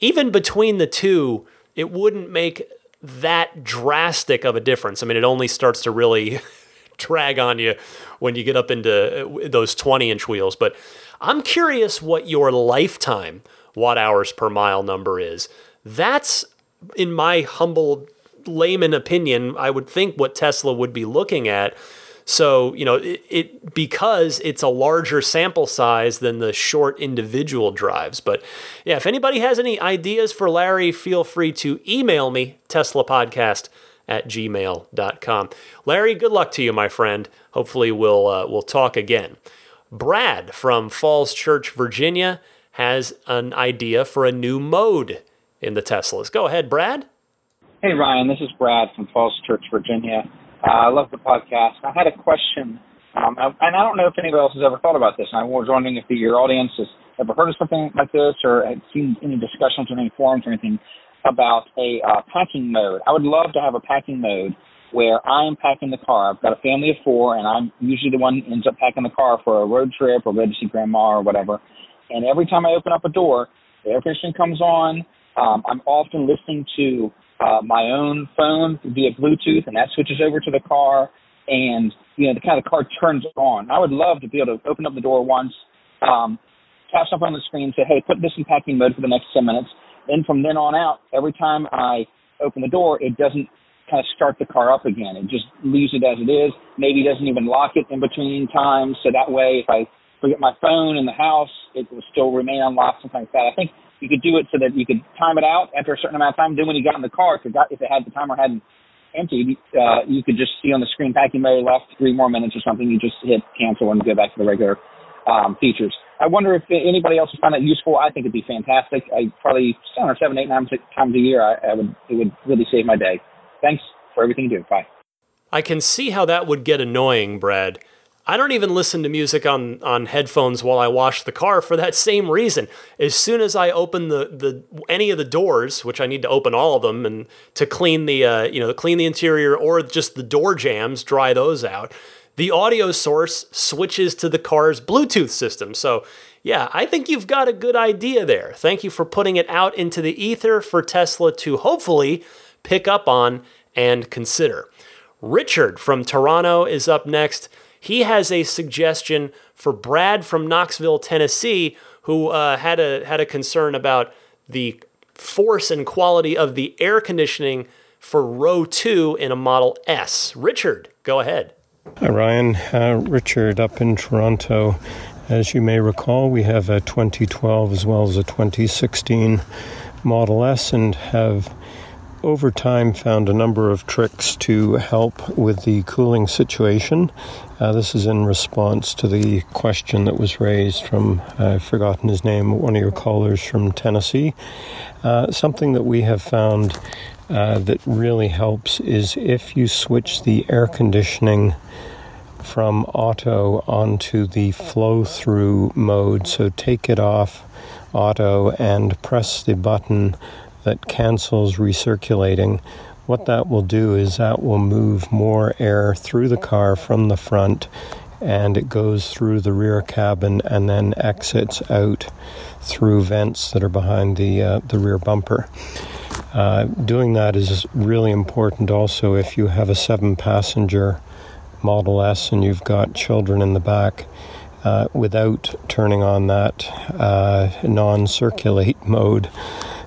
even between the two, it wouldn't make that drastic of a difference. I mean, it only starts to really drag on you when you get up into uh, those 20 inch wheels. But I'm curious what your lifetime watt hours per mile number is. That's, in my humble layman opinion, I would think what Tesla would be looking at. So, you know, it, it, because it's a larger sample size than the short individual drives. But yeah, if anybody has any ideas for Larry, feel free to email me, Tesla Podcast at gmail.com. Larry, good luck to you, my friend. Hopefully we'll uh, we'll talk again. Brad from Falls Church, Virginia has an idea for a new mode in the Teslas. Go ahead, Brad. Hey, Ryan. This is Brad from Falls Church, Virginia. Uh, I love the podcast. I had a question, um, and I don't know if anybody else has ever thought about this. And I was wondering if the, your audience has ever heard of something like this or had seen any discussions in any forums or anything about a uh, packing mode. I would love to have a packing mode where I'm packing the car. I've got a family of four, and I'm usually the one who ends up packing the car for a road trip or go to see grandma or whatever. And every time I open up a door, the air conditioning comes on. Um, I'm often listening to uh, my own phone via Bluetooth, and that switches over to the car. And you know, the kind of car turns on. I would love to be able to open up the door once, um, tap something on the screen, say, "Hey, put this in packing mode for the next 10 minutes." Then from then on out, every time I open the door, it doesn't kind of start the car up again. It just leaves it as it is. Maybe doesn't even lock it in between times. So that way, if I forget my phone in the house, it will still remain unlocked, something like that. I think you could do it so that you could time it out after a certain amount of time. Then when you got in the car, if it, got, if it had the timer hadn't emptied, uh, you could just see on the screen packing mode left three more minutes or something. You just hit cancel and go back to the regular um, features. I wonder if anybody else would find that useful. I think it'd be fantastic. I probably seven or seven, eight, nine times a year. I, I would it would really save my day. Thanks for everything you do. Bye. I can see how that would get annoying, Brad. I don't even listen to music on, on headphones while I wash the car for that same reason. As soon as I open the, the any of the doors, which I need to open all of them, and to clean the uh, you know clean the interior or just the door jambs, dry those out, the audio source switches to the car's Bluetooth system. So yeah, I think you've got a good idea there. Thank you for putting it out into the ether for Tesla to hopefully pick up on and consider. Richard from Toronto is up next. He has a suggestion for Brad from Knoxville, Tennessee, who uh, had a had a concern about the force and quality of the air conditioning for row two in a Model S. Richard, go ahead. Hi, Ryan. Uh, Richard up in Toronto. As you may recall, we have a 2012 as well as a 2016 Model S and have over time found a number of tricks to help with the cooling situation. Uh, this is in response to the question that was raised from, I've forgotten his name, one of your callers from Tennessee. Uh, something that we have found uh, that really helps is if you switch the air conditioning from auto onto the flow through mode. So take it off auto and press the button that cancels recirculating, what that will do is that will move more air through the car from the front and it goes through the rear cabin and then exits out through vents that are behind the uh, the rear bumper. Uh, doing that is really important also if you have a seven passenger Model S and you've got children in the back. Uh, without turning on that uh, non circulate mode,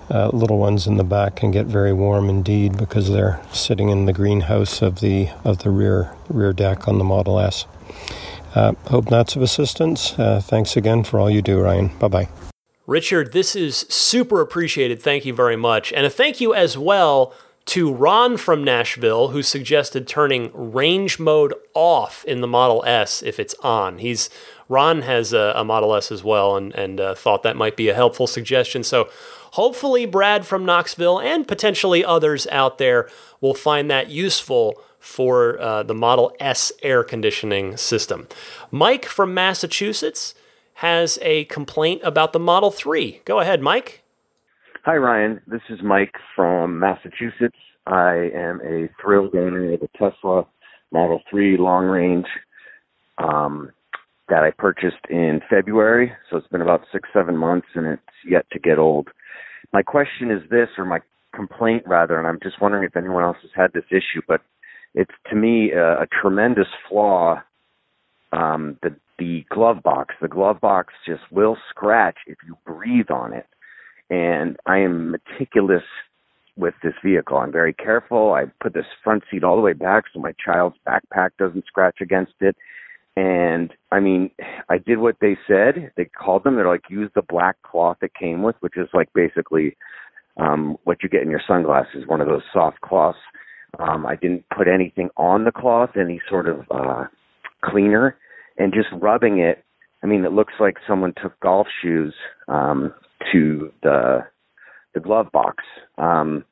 uh, little ones in the back can get very warm indeed because they're sitting in the greenhouse of the of the rear rear deck on the Model S. Uh, hope that's of assistance. Uh, thanks again for all you do, Ryan. Bye bye. Richard, this is super appreciated. Thank you very much. And a thank you as well to Ron from Nashville, who suggested turning range mode off in the Model S if it's on. He's Ron has a, a Model S as well, and and uh, thought that might be a helpful suggestion. So hopefully, Brad from Knoxville and potentially others out there will find that useful for uh, the Model S air conditioning system. Mike from Massachusetts has a complaint about the Model 3. Go ahead, Mike. Hi, Ryan. This is Mike from Massachusetts. I am a thrilled owner of a Tesla Model 3 long range um, that I purchased in February. So it's been about six, seven months and it's yet to get old. My question is this, or my complaint rather, and I'm just wondering if anyone else has had this issue, but it's to me a, a tremendous flaw. Um, the the glove box, the glove box just will scratch if you breathe on it, and I am meticulous with this vehicle. I'm very careful. I put this front seat all the way back so my child's backpack doesn't scratch against it. And I mean, I did what they said. They called them. They're like, use the black cloth it came with, which is like basically um, what you get in your sunglasses, one of those soft cloths. Um, I didn't put anything on the cloth, any sort of uh, cleaner, and just rubbing it. I mean, it looks like someone took golf shoes um, to the the glove box. Um,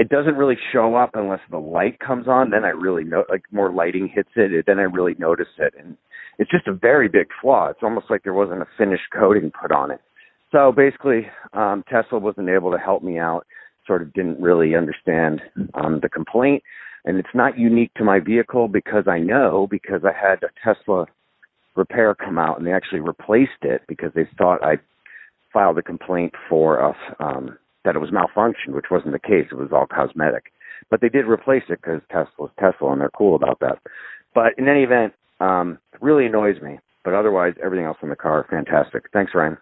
it doesn't really show up unless the light comes on. Then I really know, like more lighting hits it. Then I really notice it, and it's just a very big flaw. It's almost like there wasn't a finished coating put on it. So basically, um, Tesla wasn't able to help me out. Sort of didn't really understand um, the complaint, and it's not unique to my vehicle because I know because I had a Tesla repair come out and they actually replaced it because they thought I filed a complaint for us um, that it was malfunctioned, which wasn't the case. It was all cosmetic. But they did replace it because Tesla's Tesla, and they're cool about that. But in any event, um, really annoys me. But otherwise, everything else in the car, fantastic. Thanks, Ryan.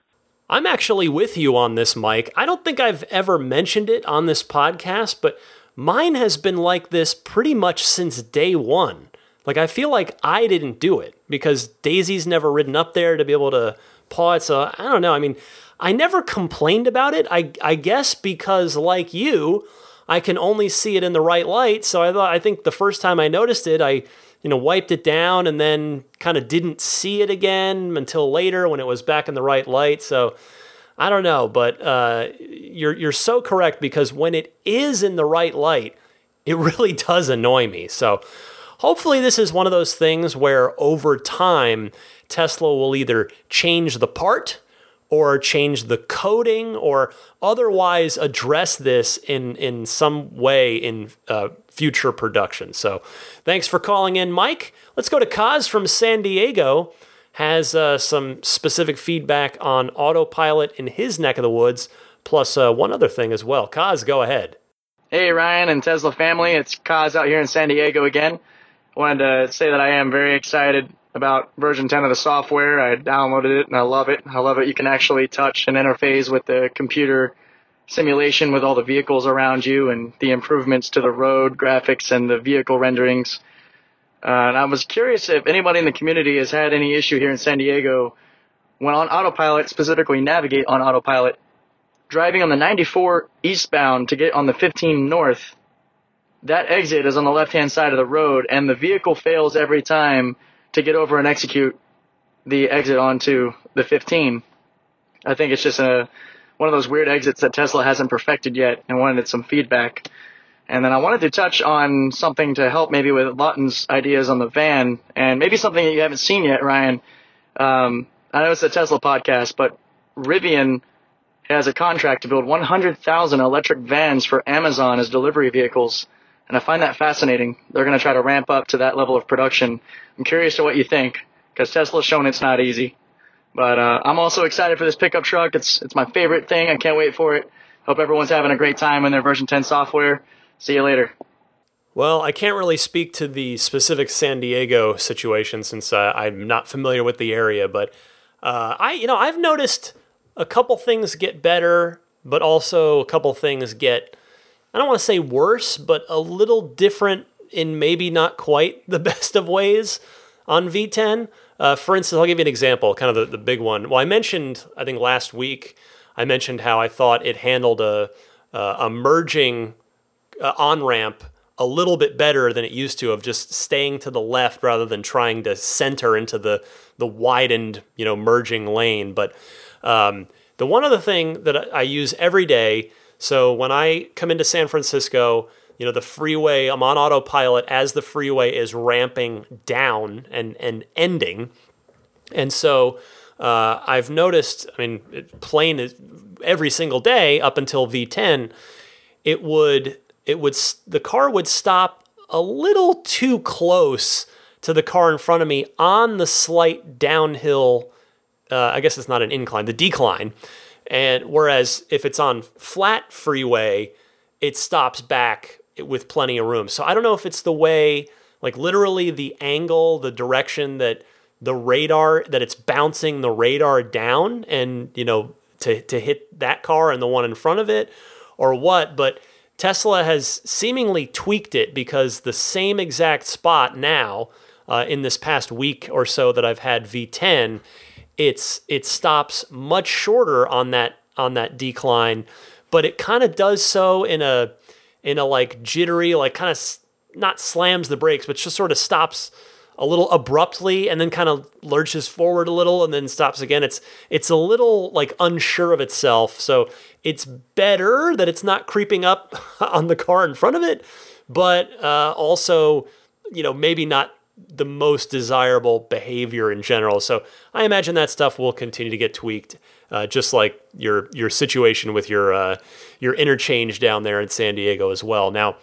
I'm actually with you on this, Mike. I don't think I've ever mentioned it on this podcast, but mine has been like this pretty much since day one. Like, I feel like I didn't do it because Daisy's never ridden up there to be able to paw. So I don't know. I mean, I never complained about it. I I guess because like you, I can only see it in the right light. So I thought I think the first time I noticed it, I you know wiped it down and then kind of didn't see it again until later when it was back in the right light. So I don't know, but uh, you're you're so correct because when it is in the right light, it really does annoy me. So hopefully this is one of those things where over time Tesla will either change the part or change the coding or otherwise address this in, in some way in uh, future production. So thanks for calling in, Mike. Let's go to Kaz from San Diego. Has uh, some specific feedback on autopilot in his neck of the woods, plus uh, one other thing as well. Kaz, go ahead. Hey, Ryan and Tesla family. It's Kaz out here in San Diego again. Wanted to say that I am very excited about version 10 of the software. I downloaded it and I love it. I love it. You can actually touch and interface with the computer simulation with all the vehicles around you and the improvements to the road graphics and the vehicle renderings. Uh, and I was curious if anybody in the community has had any issue here in San Diego when on autopilot, specifically navigate on autopilot, driving on the 94 eastbound to get on the 15 north. That exit is on the left hand side of the road and the vehicle fails every time to get over and execute the exit onto the 15. I think it's just a one of those weird exits that Tesla hasn't perfected yet, and wanted some feedback. And then I wanted to touch on something to help maybe with Lawton's ideas on the van, and maybe something that you haven't seen yet, Ryan. Um, I know it's a Tesla podcast, but Rivian has a contract to build 100,000 electric vans for Amazon as delivery vehicles. And I find that fascinating. They're going to try to ramp up to that level of production. I'm curious to what you think, because Tesla's shown it's not easy. But uh, I'm also excited for this pickup truck. It's it's my favorite thing. I can't wait for it. Hope everyone's having a great time in their version 10 software. See you later. Well, I can't really speak to the specific San Diego situation since uh, I'm not familiar with the area, but uh, I, you know, I've noticed a couple things get better, but also a couple things get I don't want to say worse, but a little different in maybe not quite the best of ways on V10. Uh, for instance, I'll give you an example, kind of the, the big one. Well, I mentioned, I think last week, I mentioned how I thought it handled a, a merging uh, on ramp a little bit better than it used to of just staying to the left rather than trying to center into the the widened you know merging lane. But um, the one other thing that I use every day so when I come into San Francisco, you know, the freeway, I'm on autopilot as the freeway is ramping down and, and ending. And so uh, I've noticed, I mean, plain is every single day up until V10, it would, it would, the car would stop a little too close to the car in front of me on the slight downhill. Uh, I guess it's not an incline, the decline. And whereas if it's on flat freeway, it stops back with plenty of room. So I don't know if it's the way, like literally the angle, the direction that the radar that it's bouncing the radar down and you know to to hit that car and the one in front of it or what, but Tesla has seemingly tweaked it because the same exact spot now uh, in this past week or so that I've had V10, it's it stops much shorter on that on that decline, but it kind of does so in a in a like jittery, like kind of not slams the brakes, but just sort of stops a little abruptly and then kind of lurches forward a little and then stops again. It's it's a little like unsure of itself. So it's better that it's not creeping up on the car in front of it, but uh, also you know maybe not the most desirable behavior in general. So I imagine that stuff will continue to get tweaked, uh, just like your your situation with your uh, your interchange down there in San Diego as well. Now,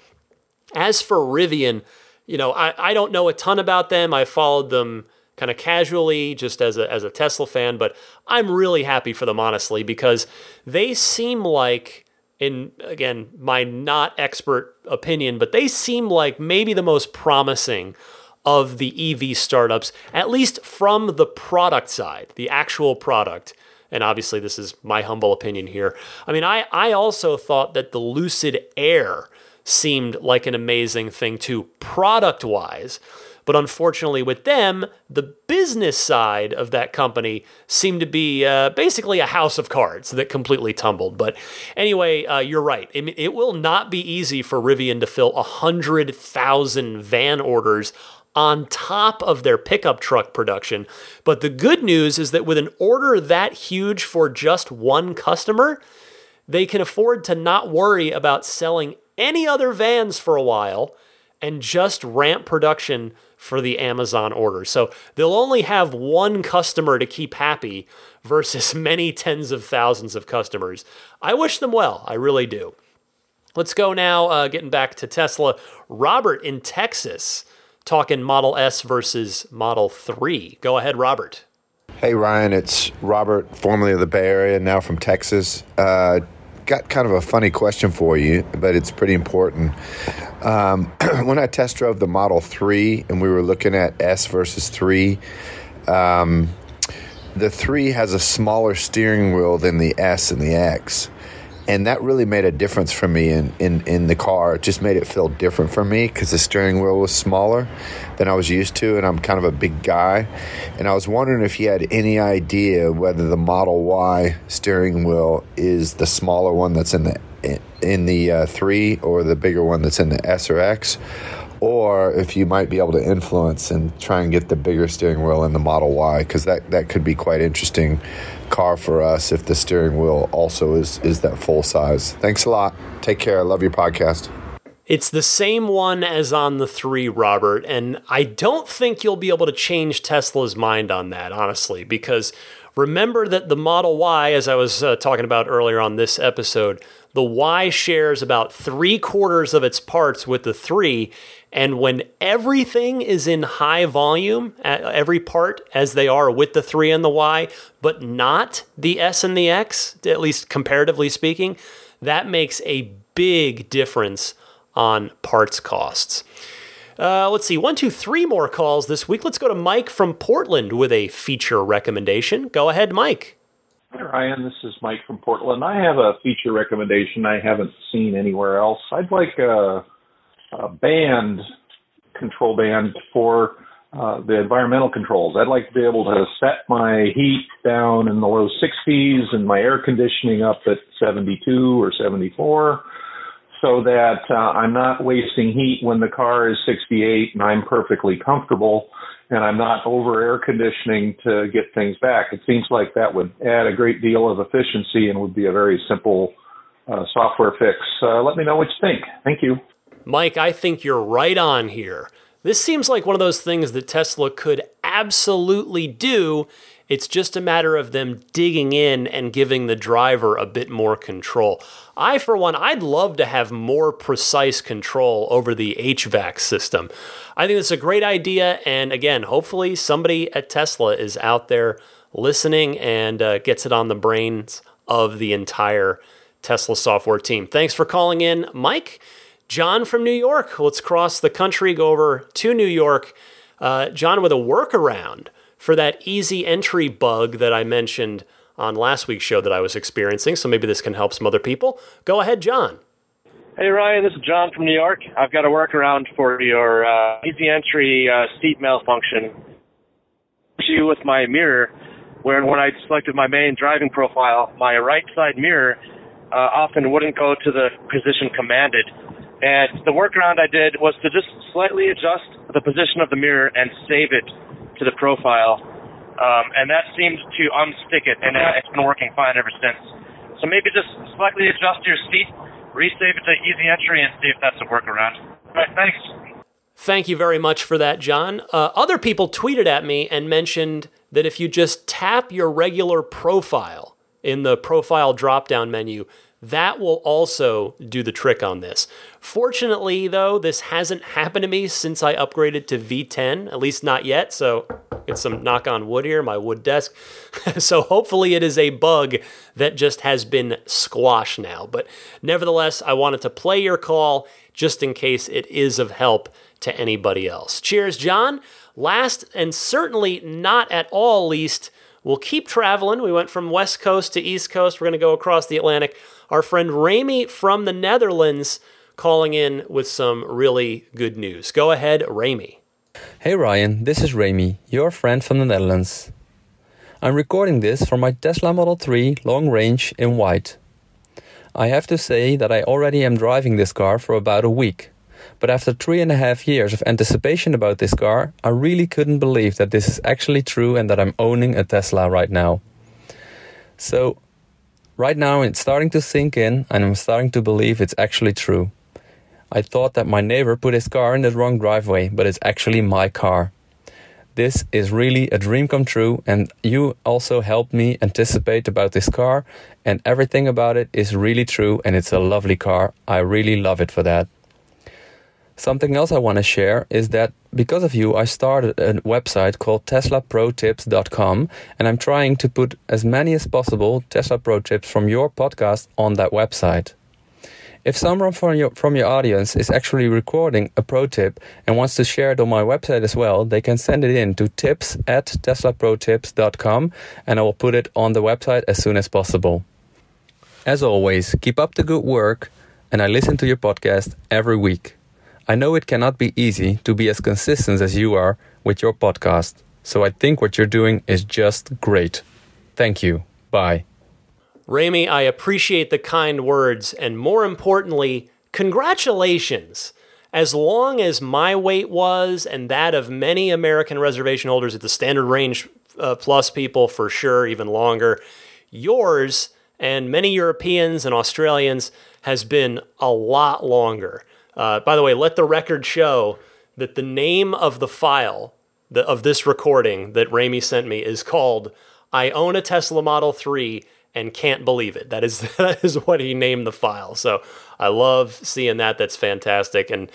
as for Rivian, you know I, I don't know a ton about them. I followed them kind of casually just as a as a Tesla fan, but I'm really happy for them honestly because they seem like in again my not expert opinion, but they seem like maybe the most promising of the EV startups, at least from the product side, the actual product. And obviously, this is my humble opinion here. I mean, I, I also thought that the Lucid Air seemed like an amazing thing too, product wise. But unfortunately, with them, the business side of that company seemed to be uh, basically a house of cards that completely tumbled. But anyway, uh, you're right. It, it, will not be easy for Rivian to fill 100,000 van orders on top of their pickup truck production. But the good news is that with an order that huge for just one customer, they can afford to not worry about selling any other vans for a while and just ramp production for the Amazon order. So they'll only have one customer to keep happy versus many tens of thousands of customers. I wish them well. I really do. Let's go now, uh, getting back to Tesla. Robert in Texas talking Model S versus Model 3. Go ahead, Robert. Hey, Ryan. It's Robert, formerly of the Bay Area, now from Texas. Uh, got kind of a funny question for you, but it's pretty important. Um, when I test drove the Model 3 and we were looking at S versus 3, um, the 3 has a smaller steering wheel than the S and the X and that really made a difference for me in, in, in the car. It just made it feel different for me because the steering wheel was smaller than I was used to, and I'm kind of a big guy. And I was wondering if you had any idea whether the Model Y steering wheel is the smaller one that's in the in the uh, three or the bigger one that's in the S or X, or if you might be able to influence and try and get the bigger steering wheel in the Model Y, because that, that could be quite interesting car for us if the steering wheel also is is that full size. Thanks a lot. Take care. I love your podcast. It's the same one as on the 3, Robert, and I don't think you'll be able to change Tesla's mind on that, honestly, because remember that the Model Y, as I was uh, talking about earlier on this episode, the Y shares about three quarters of its parts with the 3, and when everything is in high volume, every part as they are with the 3 and the Y, but not the S and the X, at least comparatively speaking, that makes a big difference on parts costs. Uh, let's see, one, two, three more calls this week. Let's go to Mike from Portland with a feature recommendation. Go ahead, Mike. Ryan. This is Mike from Portland. I have a feature recommendation I haven't seen anywhere else. I'd like a a band control band for uh, the environmental controls. I'd like to be able to set my heat down in the low 60s and my air conditioning up at 72 or 74 so that uh, I'm not wasting heat when the car is 68 and I'm perfectly comfortable and I'm not over air conditioning to get things back. It seems like that would add a great deal of efficiency and would be a very simple uh, software fix. Uh, let me know what you think. Thank you. Mike, I think you're right on here. This seems like one of those things that Tesla could absolutely do. It's just a matter of them digging in and giving the driver a bit more control. I, for one, I'd love to have more precise control over the HVAC system. I think it's a great idea. And again, hopefully, somebody at Tesla is out there listening and uh, gets it on the brains of the entire Tesla software team. Thanks for calling in, Mike. John from New York. Let's cross the country, go over to New York. Uh, John, with a workaround for that easy entry bug that I mentioned on last week's show that I was experiencing. So maybe this can help some other people. Go ahead, John. Hey Ryan, this is John from New York. I've got a workaround for your uh, easy entry uh, seat malfunction. Issue with my mirror, where when I selected my main driving profile, my right side mirror uh, often wouldn't go to the position commanded. And the workaround I did was to just slightly adjust the position of the mirror and save it to the profile. Um, and that seemed to unstick it, and it's been working fine ever since. So maybe just slightly adjust your seat, resave it to easy entry, and see if that's a workaround. All right, thanks. Thank you very much for that, John. Uh, other people tweeted at me and mentioned that if you just tap your regular profile in the profile drop down menu, that will also do the trick on this. Fortunately, though, this hasn't happened to me since I upgraded to V10, at least not yet. So, get some knock on wood here, my wood desk. so, hopefully, it is a bug that just has been squashed now. But nevertheless, I wanted to play your call just in case it is of help to anybody else. Cheers, John. Last and certainly not at all least, we'll keep traveling. We went from West Coast to East Coast. We're going to go across the Atlantic our friend Rami from the Netherlands calling in with some really good news. Go ahead, Rami. Hey Ryan, this is Rami, your friend from the Netherlands. I'm recording this for my Tesla Model 3 long range in white. I have to say that I already am driving this car for about a week. But after three and a half years of anticipation about this car, I really couldn't believe that this is actually true and that I'm owning a Tesla right now. So, Right now, it's starting to sink in, and I'm starting to believe it's actually true. I thought that my neighbor put his car in the wrong driveway, but it's actually my car. This is really a dream come true, and you also helped me anticipate about this car, and everything about it is really true, and it's a lovely car. I really love it for that. Something else I want to share is that because of you, I started a website called TeslaProTips.com, and I'm trying to put as many as possible Tesla Pro tips from your podcast on that website. If someone from your, from your audience is actually recording a pro tip and wants to share it on my website as well, they can send it in to tips at teslaprotips.com and I will put it on the website as soon as possible. As always, keep up the good work and I listen to your podcast every week. I know it cannot be easy to be as consistent as you are with your podcast, so I think what you're doing is just great. Thank you. Bye. Rami, I appreciate the kind words, and more importantly, congratulations. As long as my wait was and that of many American reservation holders at the standard range uh, plus people for sure, even longer, yours and many Europeans and Australians has been a lot longer. Uh, by the way, let the record show that the name of the file the, of this recording that Rami sent me is called I Own a Tesla Model 3 and Can't Believe It. That is, that is what he named the file. So I love seeing that. That's fantastic. And,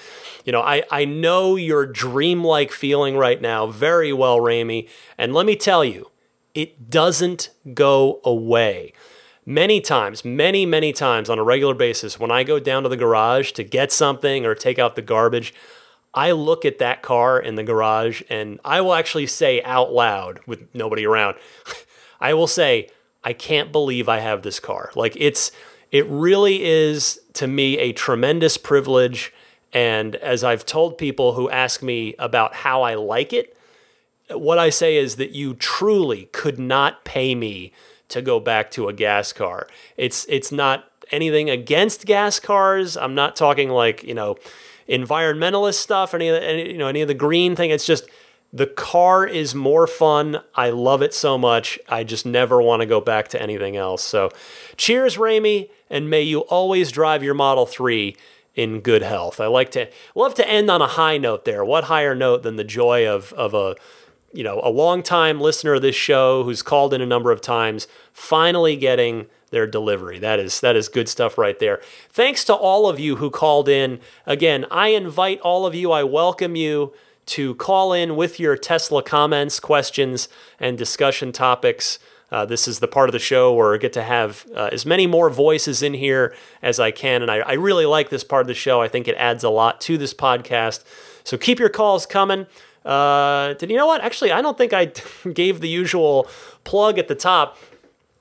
you know, I, I know your dreamlike feeling right now very well, Rami. And let me tell you, it doesn't go away many times, many, many times on a regular basis, when I go down to the garage to get something or take out the garbage, I look at that car in the garage and I will actually say out loud with nobody around, I will say, I can't believe I have this car. Like it's, it really is to me a tremendous privilege. And as I've told people who ask me about how I like it, what I say is that you truly could not pay me to go back to a gas car. It's it's not anything against gas cars. I'm not talking like you know environmentalist stuff, any, any you know any of the green thing. It's just the car is more fun. I love it so much. I just never want to go back to anything else. So, cheers, Rami, and may you always drive your Model 3 in good health. I like to love to end on a high note there. What higher note than the joy of of a you know, a long-time listener of this show who's called in a number of times, finally getting their delivery. That is that is good stuff right there. Thanks to all of you who called in. Again, I invite all of you, I welcome you to call in with your Tesla comments, questions, and discussion topics. Uh, this is the part of the show where I get to have uh, as many more voices in here as I can. And I, I really like this part of the show. I think it adds a lot to this podcast. So keep your calls coming. Uh, did you know what? Actually, I don't think I gave the usual plug at the top.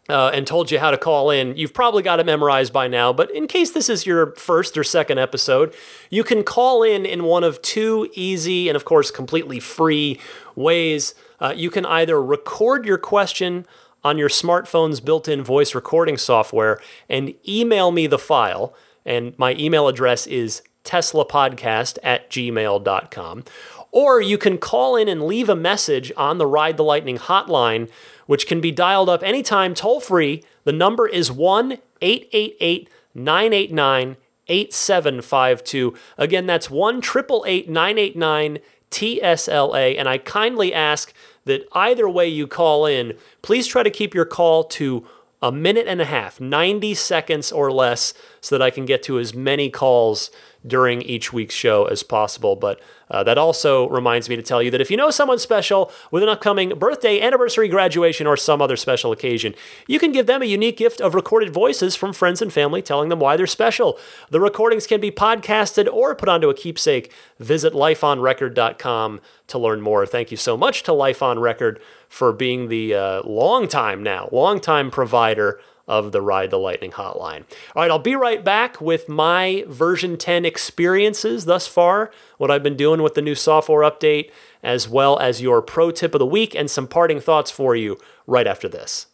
Uh, and told you how to call in. You've probably got it memorized by now, but in case this is your first or second episode, you can call in in one of two easy and, of course, completely free ways. Uh, you can either record your question on your smartphone's built in voice recording software and email me the file. And my email address is teslapodcast at gmail.com. Or you can call in and leave a message on the Ride the Lightning hotline, which can be dialed up anytime toll free. The number is 1 888 989 8752. Again, that's 1 888 989 TSLA. And I kindly ask that either way you call in, please try to keep your call to a minute and a half, 90 seconds or less, so that I can get to as many calls during each week's show as possible. But uh, that also reminds me to tell you that if you know someone special with an upcoming birthday, anniversary, graduation, or some other special occasion, you can give them a unique gift of recorded voices from friends and family telling them why they're special. The recordings can be podcasted or put onto a keepsake. Visit lifeonrecord.com to learn more. Thank you so much to Life on Record for being the uh, long time now, long time provider of the Ride the Lightning hotline. All right, I'll be right back with my version 10 experiences thus far, what I've been doing with the new software update, as well as your pro tip of the week and some parting thoughts for you right after this.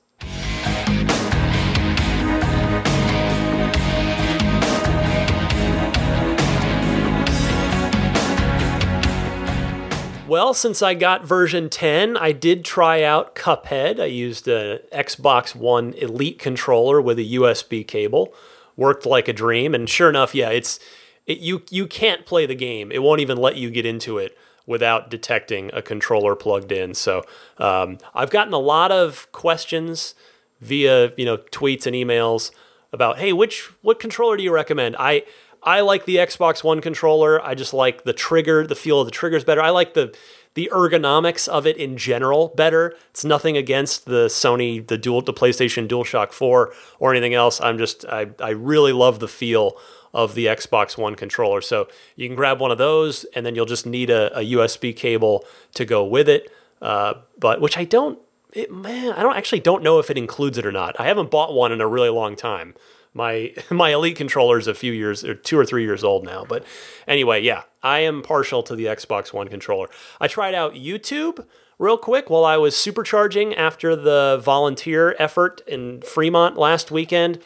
Well, since I got version 10, I did try out Cuphead. I used an Xbox One Elite controller with a USB cable. Worked like a dream, and sure enough, yeah, it's it, you you can't play the game. It won't even let you get into it without detecting a controller plugged in. So um, I've gotten a lot of questions via you know tweets and emails about hey, which what controller do you recommend? I I like the Xbox One controller. I just like the trigger, the feel of the triggers better. I like the the ergonomics of it in general better. It's nothing against the Sony, the dual, the PlayStation DualShock 4 or anything else. I'm just, I, I really love the feel of the Xbox One controller. So you can grab one of those, and then you'll just need a, a USB cable to go with it. Uh, but which I don't, it, man, I don't actually don't know if it includes it or not. I haven't bought one in a really long time my my elite controller is a few years or two or three years old now but anyway yeah i am partial to the xbox one controller. I tried out youtube real quick while i was supercharging after the volunteer effort in fremont last weekend.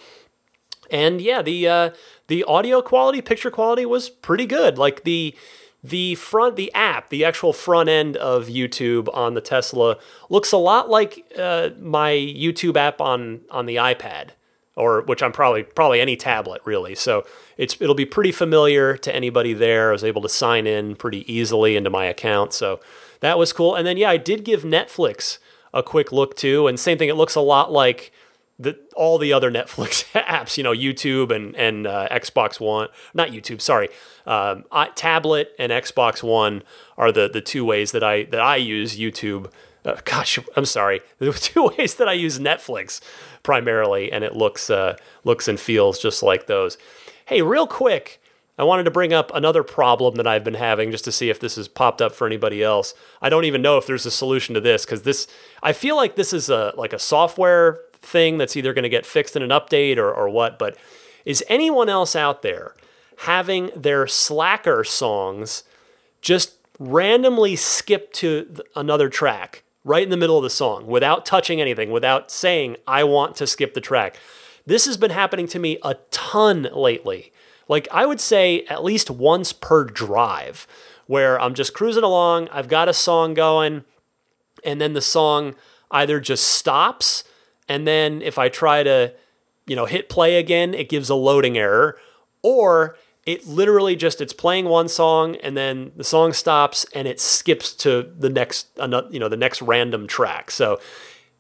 And yeah the uh, the audio quality picture quality was pretty good. Like the the front the app the actual front end of youtube on the tesla looks a lot like uh, my youtube app on on the ipad or which I'm probably probably any tablet really. So it's it'll be pretty familiar to anybody there. I was able to sign in pretty easily into my account, so that was cool. And then yeah, I did give Netflix a quick look too, and same thing. It looks a lot like the all the other Netflix apps, you know, YouTube and and uh, Xbox One, not YouTube, sorry, um, I, tablet and Xbox One are the the two ways that I that I use YouTube. Uh, gosh, I'm sorry. The two ways that I use Netflix primarily, and it looks uh, looks and feels just like those. Hey, real quick, I wanted to bring up another problem that I've been having just to see if this has popped up for anybody else. I don't even know if there's a solution to this because this I feel like this is a like a software thing that's either going to get fixed in an update or, or what. But is anyone else out there having their Slacker songs just randomly skip to another track? Right in the middle of the song without touching anything, without saying, I want to skip the track. This has been happening to me a ton lately. Like, I would say at least once per drive, where I'm just cruising along, I've got a song going, and then the song either just stops, and then if I try to, you know, hit play again, it gives a loading error, or it literally just it's playing one song and then the song stops and it skips to the next you know the next random track so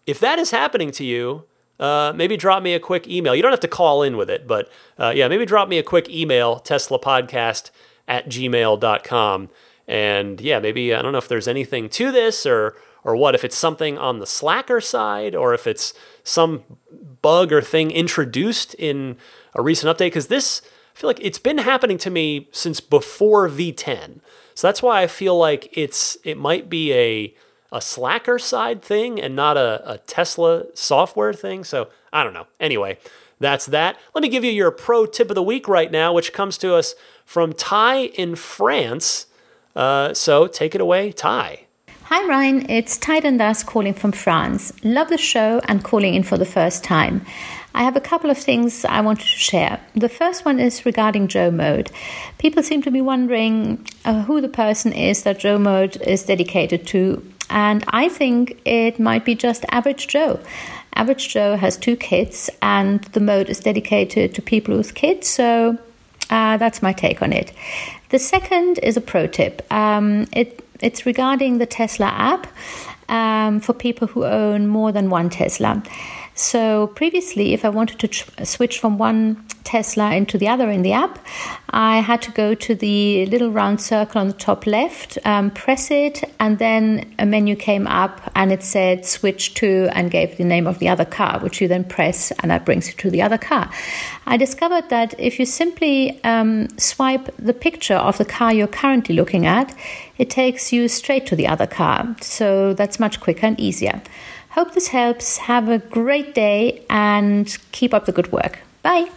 if that is happening to you uh, maybe drop me a quick email you don't have to call in with it but uh, yeah maybe drop me a quick email teslapodcast at gmail.com and yeah maybe i don't know if there's anything to this or or what, if it's something on the slacker side or if it's some bug or thing introduced in a recent update. Because this, I feel like it's been happening to me since before V10. So that's why I feel like it's it might be a a Slacker side thing and not a, a Tesla software thing. So I don't know. Anyway, that's that. Let me give you your pro tip of the week right now, which comes to us from Ty in France. Uh, so take it away, Ty. Hi Ryan, it's Ty Dundas calling from France. Love the show and calling in for the first time. I have a couple of things I wanted to share. The first one is regarding Joe Mode. People seem to be wondering uh, who the person is that Joe Mode is dedicated to, and I think it might be just Average Joe. Average Joe has two kids, and the mode is dedicated to people with kids, so uh, that's my take on it. The second is a pro tip. Um, it, it's regarding the Tesla app um, for people who own more than one Tesla. So previously, if I wanted to tr- switch from one Tesla into the other in the app, I had to go to the little round circle on the top left, um, press it, and then a menu came up and it said switch to and gave the name of the other car, which you then press and that brings you to the other car. I discovered that if you simply um, swipe the picture of the car you're currently looking at, it takes you straight to the other car. So that's much quicker and easier. Hope this helps. Have a great day and keep up the good work. Bye.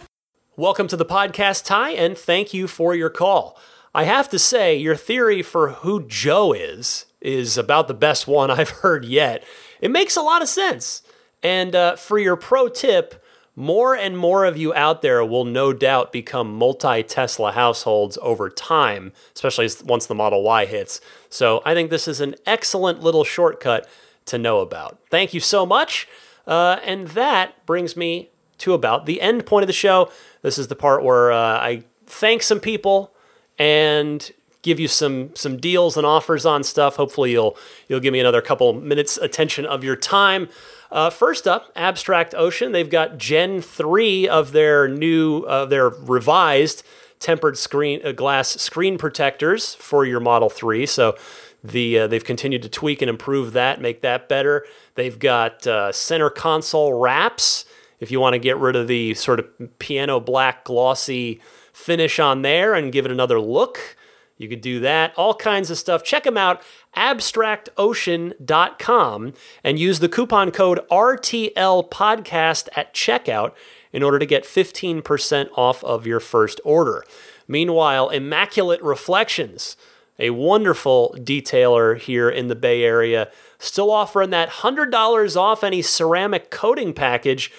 Welcome to the podcast, Ty, and thank you for your call. I have to say, your theory for who Joe is is about the best one I've heard yet. It makes a lot of sense. And uh, for your pro tip, more and more of you out there will no doubt become multi Tesla households over time, especially once the Model Y hits. So I think this is an excellent little shortcut to know about. Thank you so much. Uh, and that brings me to about the end point of the show. This is the part where uh, I thank some people and give you some some deals and offers on stuff. Hopefully, you'll you'll give me another couple minutes attention of your time. Uh, first up, Abstract Ocean. They've got Gen three of their new uh, their revised tempered screen uh, glass screen protectors for your Model three. So the uh, they've continued to tweak and improve that, make that better. They've got uh, center console wraps. If you want to get rid of the sort of piano black glossy finish on there and give it another look, you could do that. All kinds of stuff. Check them out, abstractocean.com, and use the coupon code RTL podcast at checkout in order to get 15% off of your first order. Meanwhile, Immaculate Reflections a wonderful detailer here in the Bay Area, still offering that $100 off any ceramic coating package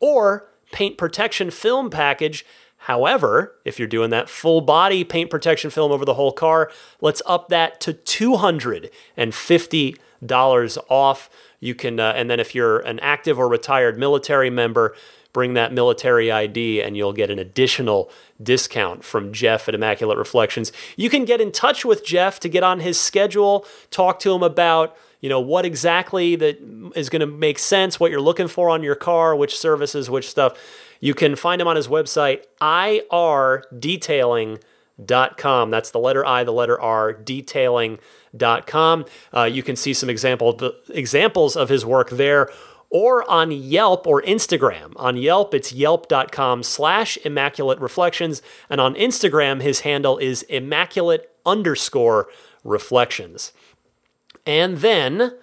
or paint protection film package. However, if you're doing that full body paint protection film over the whole car, let's up that to $250 off. You can, uh, and then if you're an active or retired military member, bring that military ID and you'll get an additional discount from Jeff at Immaculate Reflections. You can get in touch with Jeff to get on his schedule, talk to him about you know what exactly that is going to make sense, what you're looking for on your car, which services, which stuff. You can find him on his website irdetailing.com. That's the letter I, the letter R, detailing.com. Uh, you can see some example, examples of his work there or on Yelp or Instagram. On Yelp, it's yelp.com slash immaculate reflections. And on Instagram, his handle is immaculate underscore reflections. And then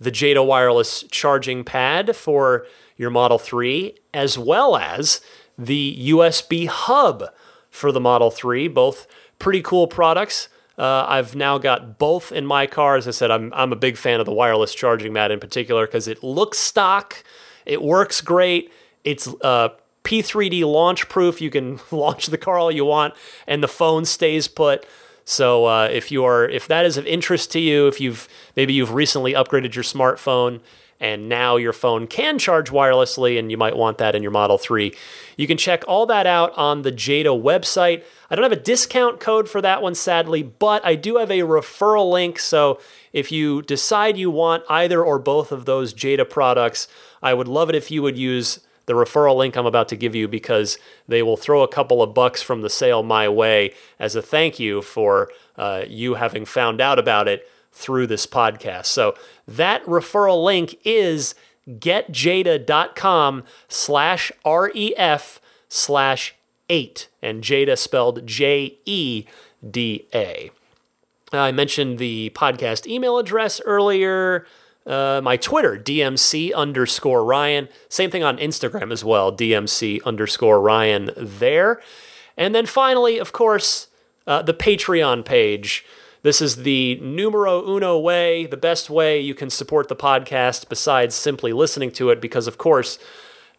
the Jeda Wireless charging pad for your Model 3, as well as the USB hub for the Model 3, both pretty cool products. Uh, I've now got both in my car. As I said, I'm, I'm a big fan of the wireless charging mat in particular because it looks stock, it works great, it's uh, P3D launch proof. You can launch the car all you want, and the phone stays put. So uh, if you are if that is of interest to you, if you've maybe you've recently upgraded your smartphone and now your phone can charge wirelessly and you might want that in your Model 3. You can check all that out on the Jeda website. I don't have a discount code for that one, sadly, but I do have a referral link. So if you decide you want either or both of those Jeda products, I would love it if you would use the referral link I'm about to give you because they will throw a couple of bucks from the sale my way as a thank you for uh, you having found out about it through this podcast. So that referral link is getjeda.com slash ref slash eight. And Jeda spelled J E D A. I mentioned the podcast email address earlier. Uh, my Twitter, DMC underscore Ryan. Same thing on Instagram as well, DMC underscore Ryan there. And then finally, of course, uh, the Patreon page. This is the numero uno way, the best way you can support the podcast besides simply listening to it, because, of course,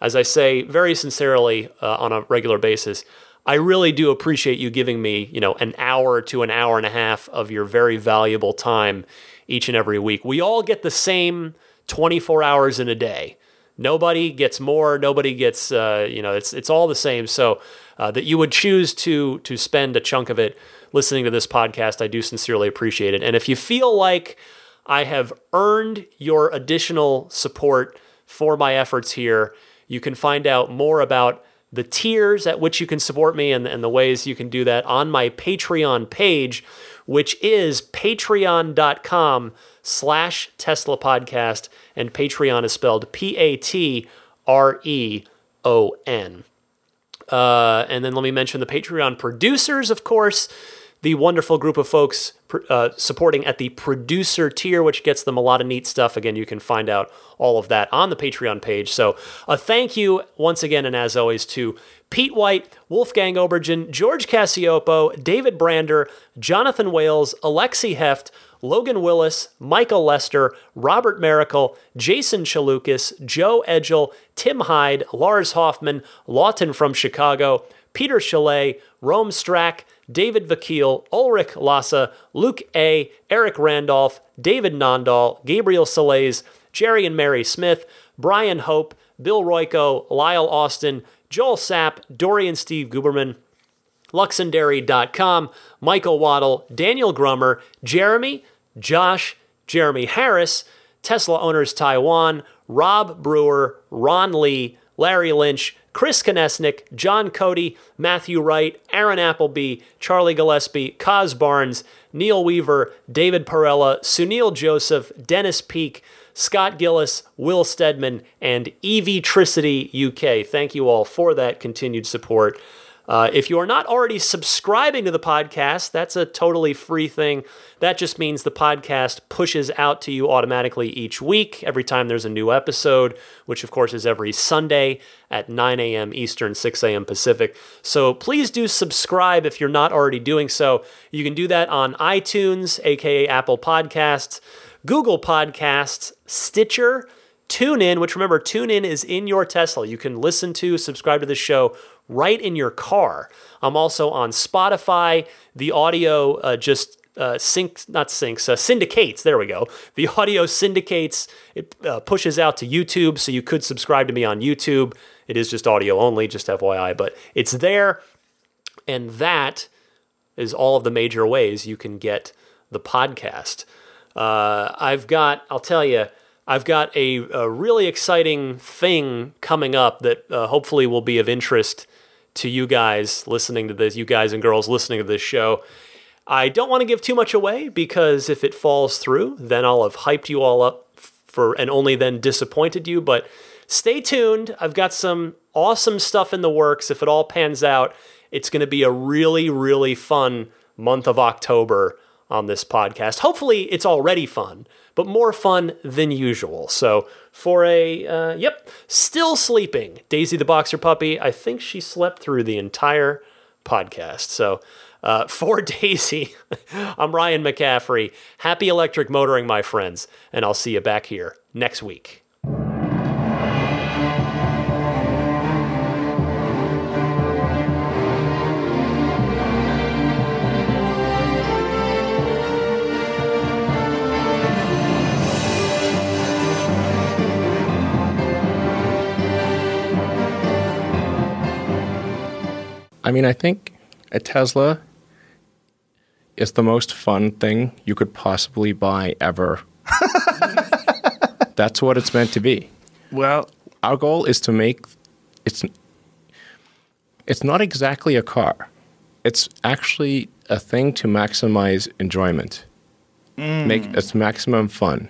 as I say very sincerely uh, on a regular basis, I really do appreciate you giving me, you know, an hour to an hour and a half of your very valuable time each and every week. We all get the same 24 hours in a day. Nobody gets more. Nobody gets, uh, you know, it's it's all the same. So uh, that you would choose to to spend a chunk of it listening to this podcast, I do sincerely appreciate it. And if you feel like I have earned your additional support for my efforts here, you can find out more about the tiers at which you can support me and, and the ways you can do that on my Patreon page, which is patreon.com slash Tesla podcast. And Patreon is spelled P A T R E O N. Uh, and then let me mention the Patreon producers, of course the wonderful group of folks uh, supporting at the producer tier, which gets them a lot of neat stuff. Again, you can find out all of that on the Patreon page. So, a thank you once again, and as always, to Pete White, Wolfgang Obergen, George Cassiopo, David Brander, Jonathan Wales, Alexi Heft, Logan Willis, Michael Lester, Robert Miracle, Jason Chalukas, Joe Edgel, Tim Hyde, Lars Hoffman, Lawton from Chicago, Peter Chalet, Rome Strack, David Vakil, Ulrich Lassa, Luke A., Eric Randolph, David Nondahl, Gabriel Salays, Jerry and Mary Smith, Brian Hope, Bill Royko, Lyle Austin, Joel Sapp, Dorian Steve Guberman, Luxendary.com, Michael Waddle, Daniel Grummer, Jeremy, Josh, Jeremy Harris, Tesla Owners Taiwan, Rob Brewer, Ron Lee, Larry Lynch, Chris Konesnik, John Cody, Matthew Wright, Aaron Appleby, Charlie Gillespie, Kaz Barnes, Neil Weaver, David Perella, Sunil Joseph, Dennis Peak, Scott Gillis, Will Stedman, and Evitricity UK. Thank you all for that continued support. Uh, if you are not already subscribing to the podcast, that's a totally free thing. That just means the podcast pushes out to you automatically each week, every time there's a new episode, which of course is every Sunday at 9 a.m. Eastern, 6 a.m. Pacific. So please do subscribe if you're not already doing so. You can do that on iTunes, aka Apple Podcasts, Google Podcasts, Stitcher, TuneIn, which remember, TuneIn is in your Tesla. You can listen to, subscribe to the show right in your car. I'm also on Spotify. The audio uh, just uh, syncs, not syncs, uh, syndicates. There we go. The audio syndicates. It uh, pushes out to YouTube, so you could subscribe to me on YouTube. It is just audio only, just FYI, but it's there. And that is all of the major ways you can get the podcast. Uh, I've got, I'll tell you, I've got a, a really exciting thing coming up that uh, hopefully will be of interest to you guys listening to this, you guys and girls listening to this show. I don't want to give too much away because if it falls through, then I'll have hyped you all up for and only then disappointed you. But stay tuned. I've got some awesome stuff in the works. If it all pans out, it's going to be a really, really fun month of October on this podcast. Hopefully, it's already fun, but more fun than usual. So, for a, uh, yep, still sleeping, Daisy the Boxer Puppy, I think she slept through the entire podcast. So, uh, for Daisy, I'm Ryan McCaffrey. Happy electric motoring, my friends, and I'll see you back here next week. I mean, I think a Tesla is the most fun thing you could possibly buy ever. That's what it's meant to be. Well, our goal is to make it's it's not exactly a car. It's actually a thing to maximize enjoyment. Mm. Make it's maximum fun.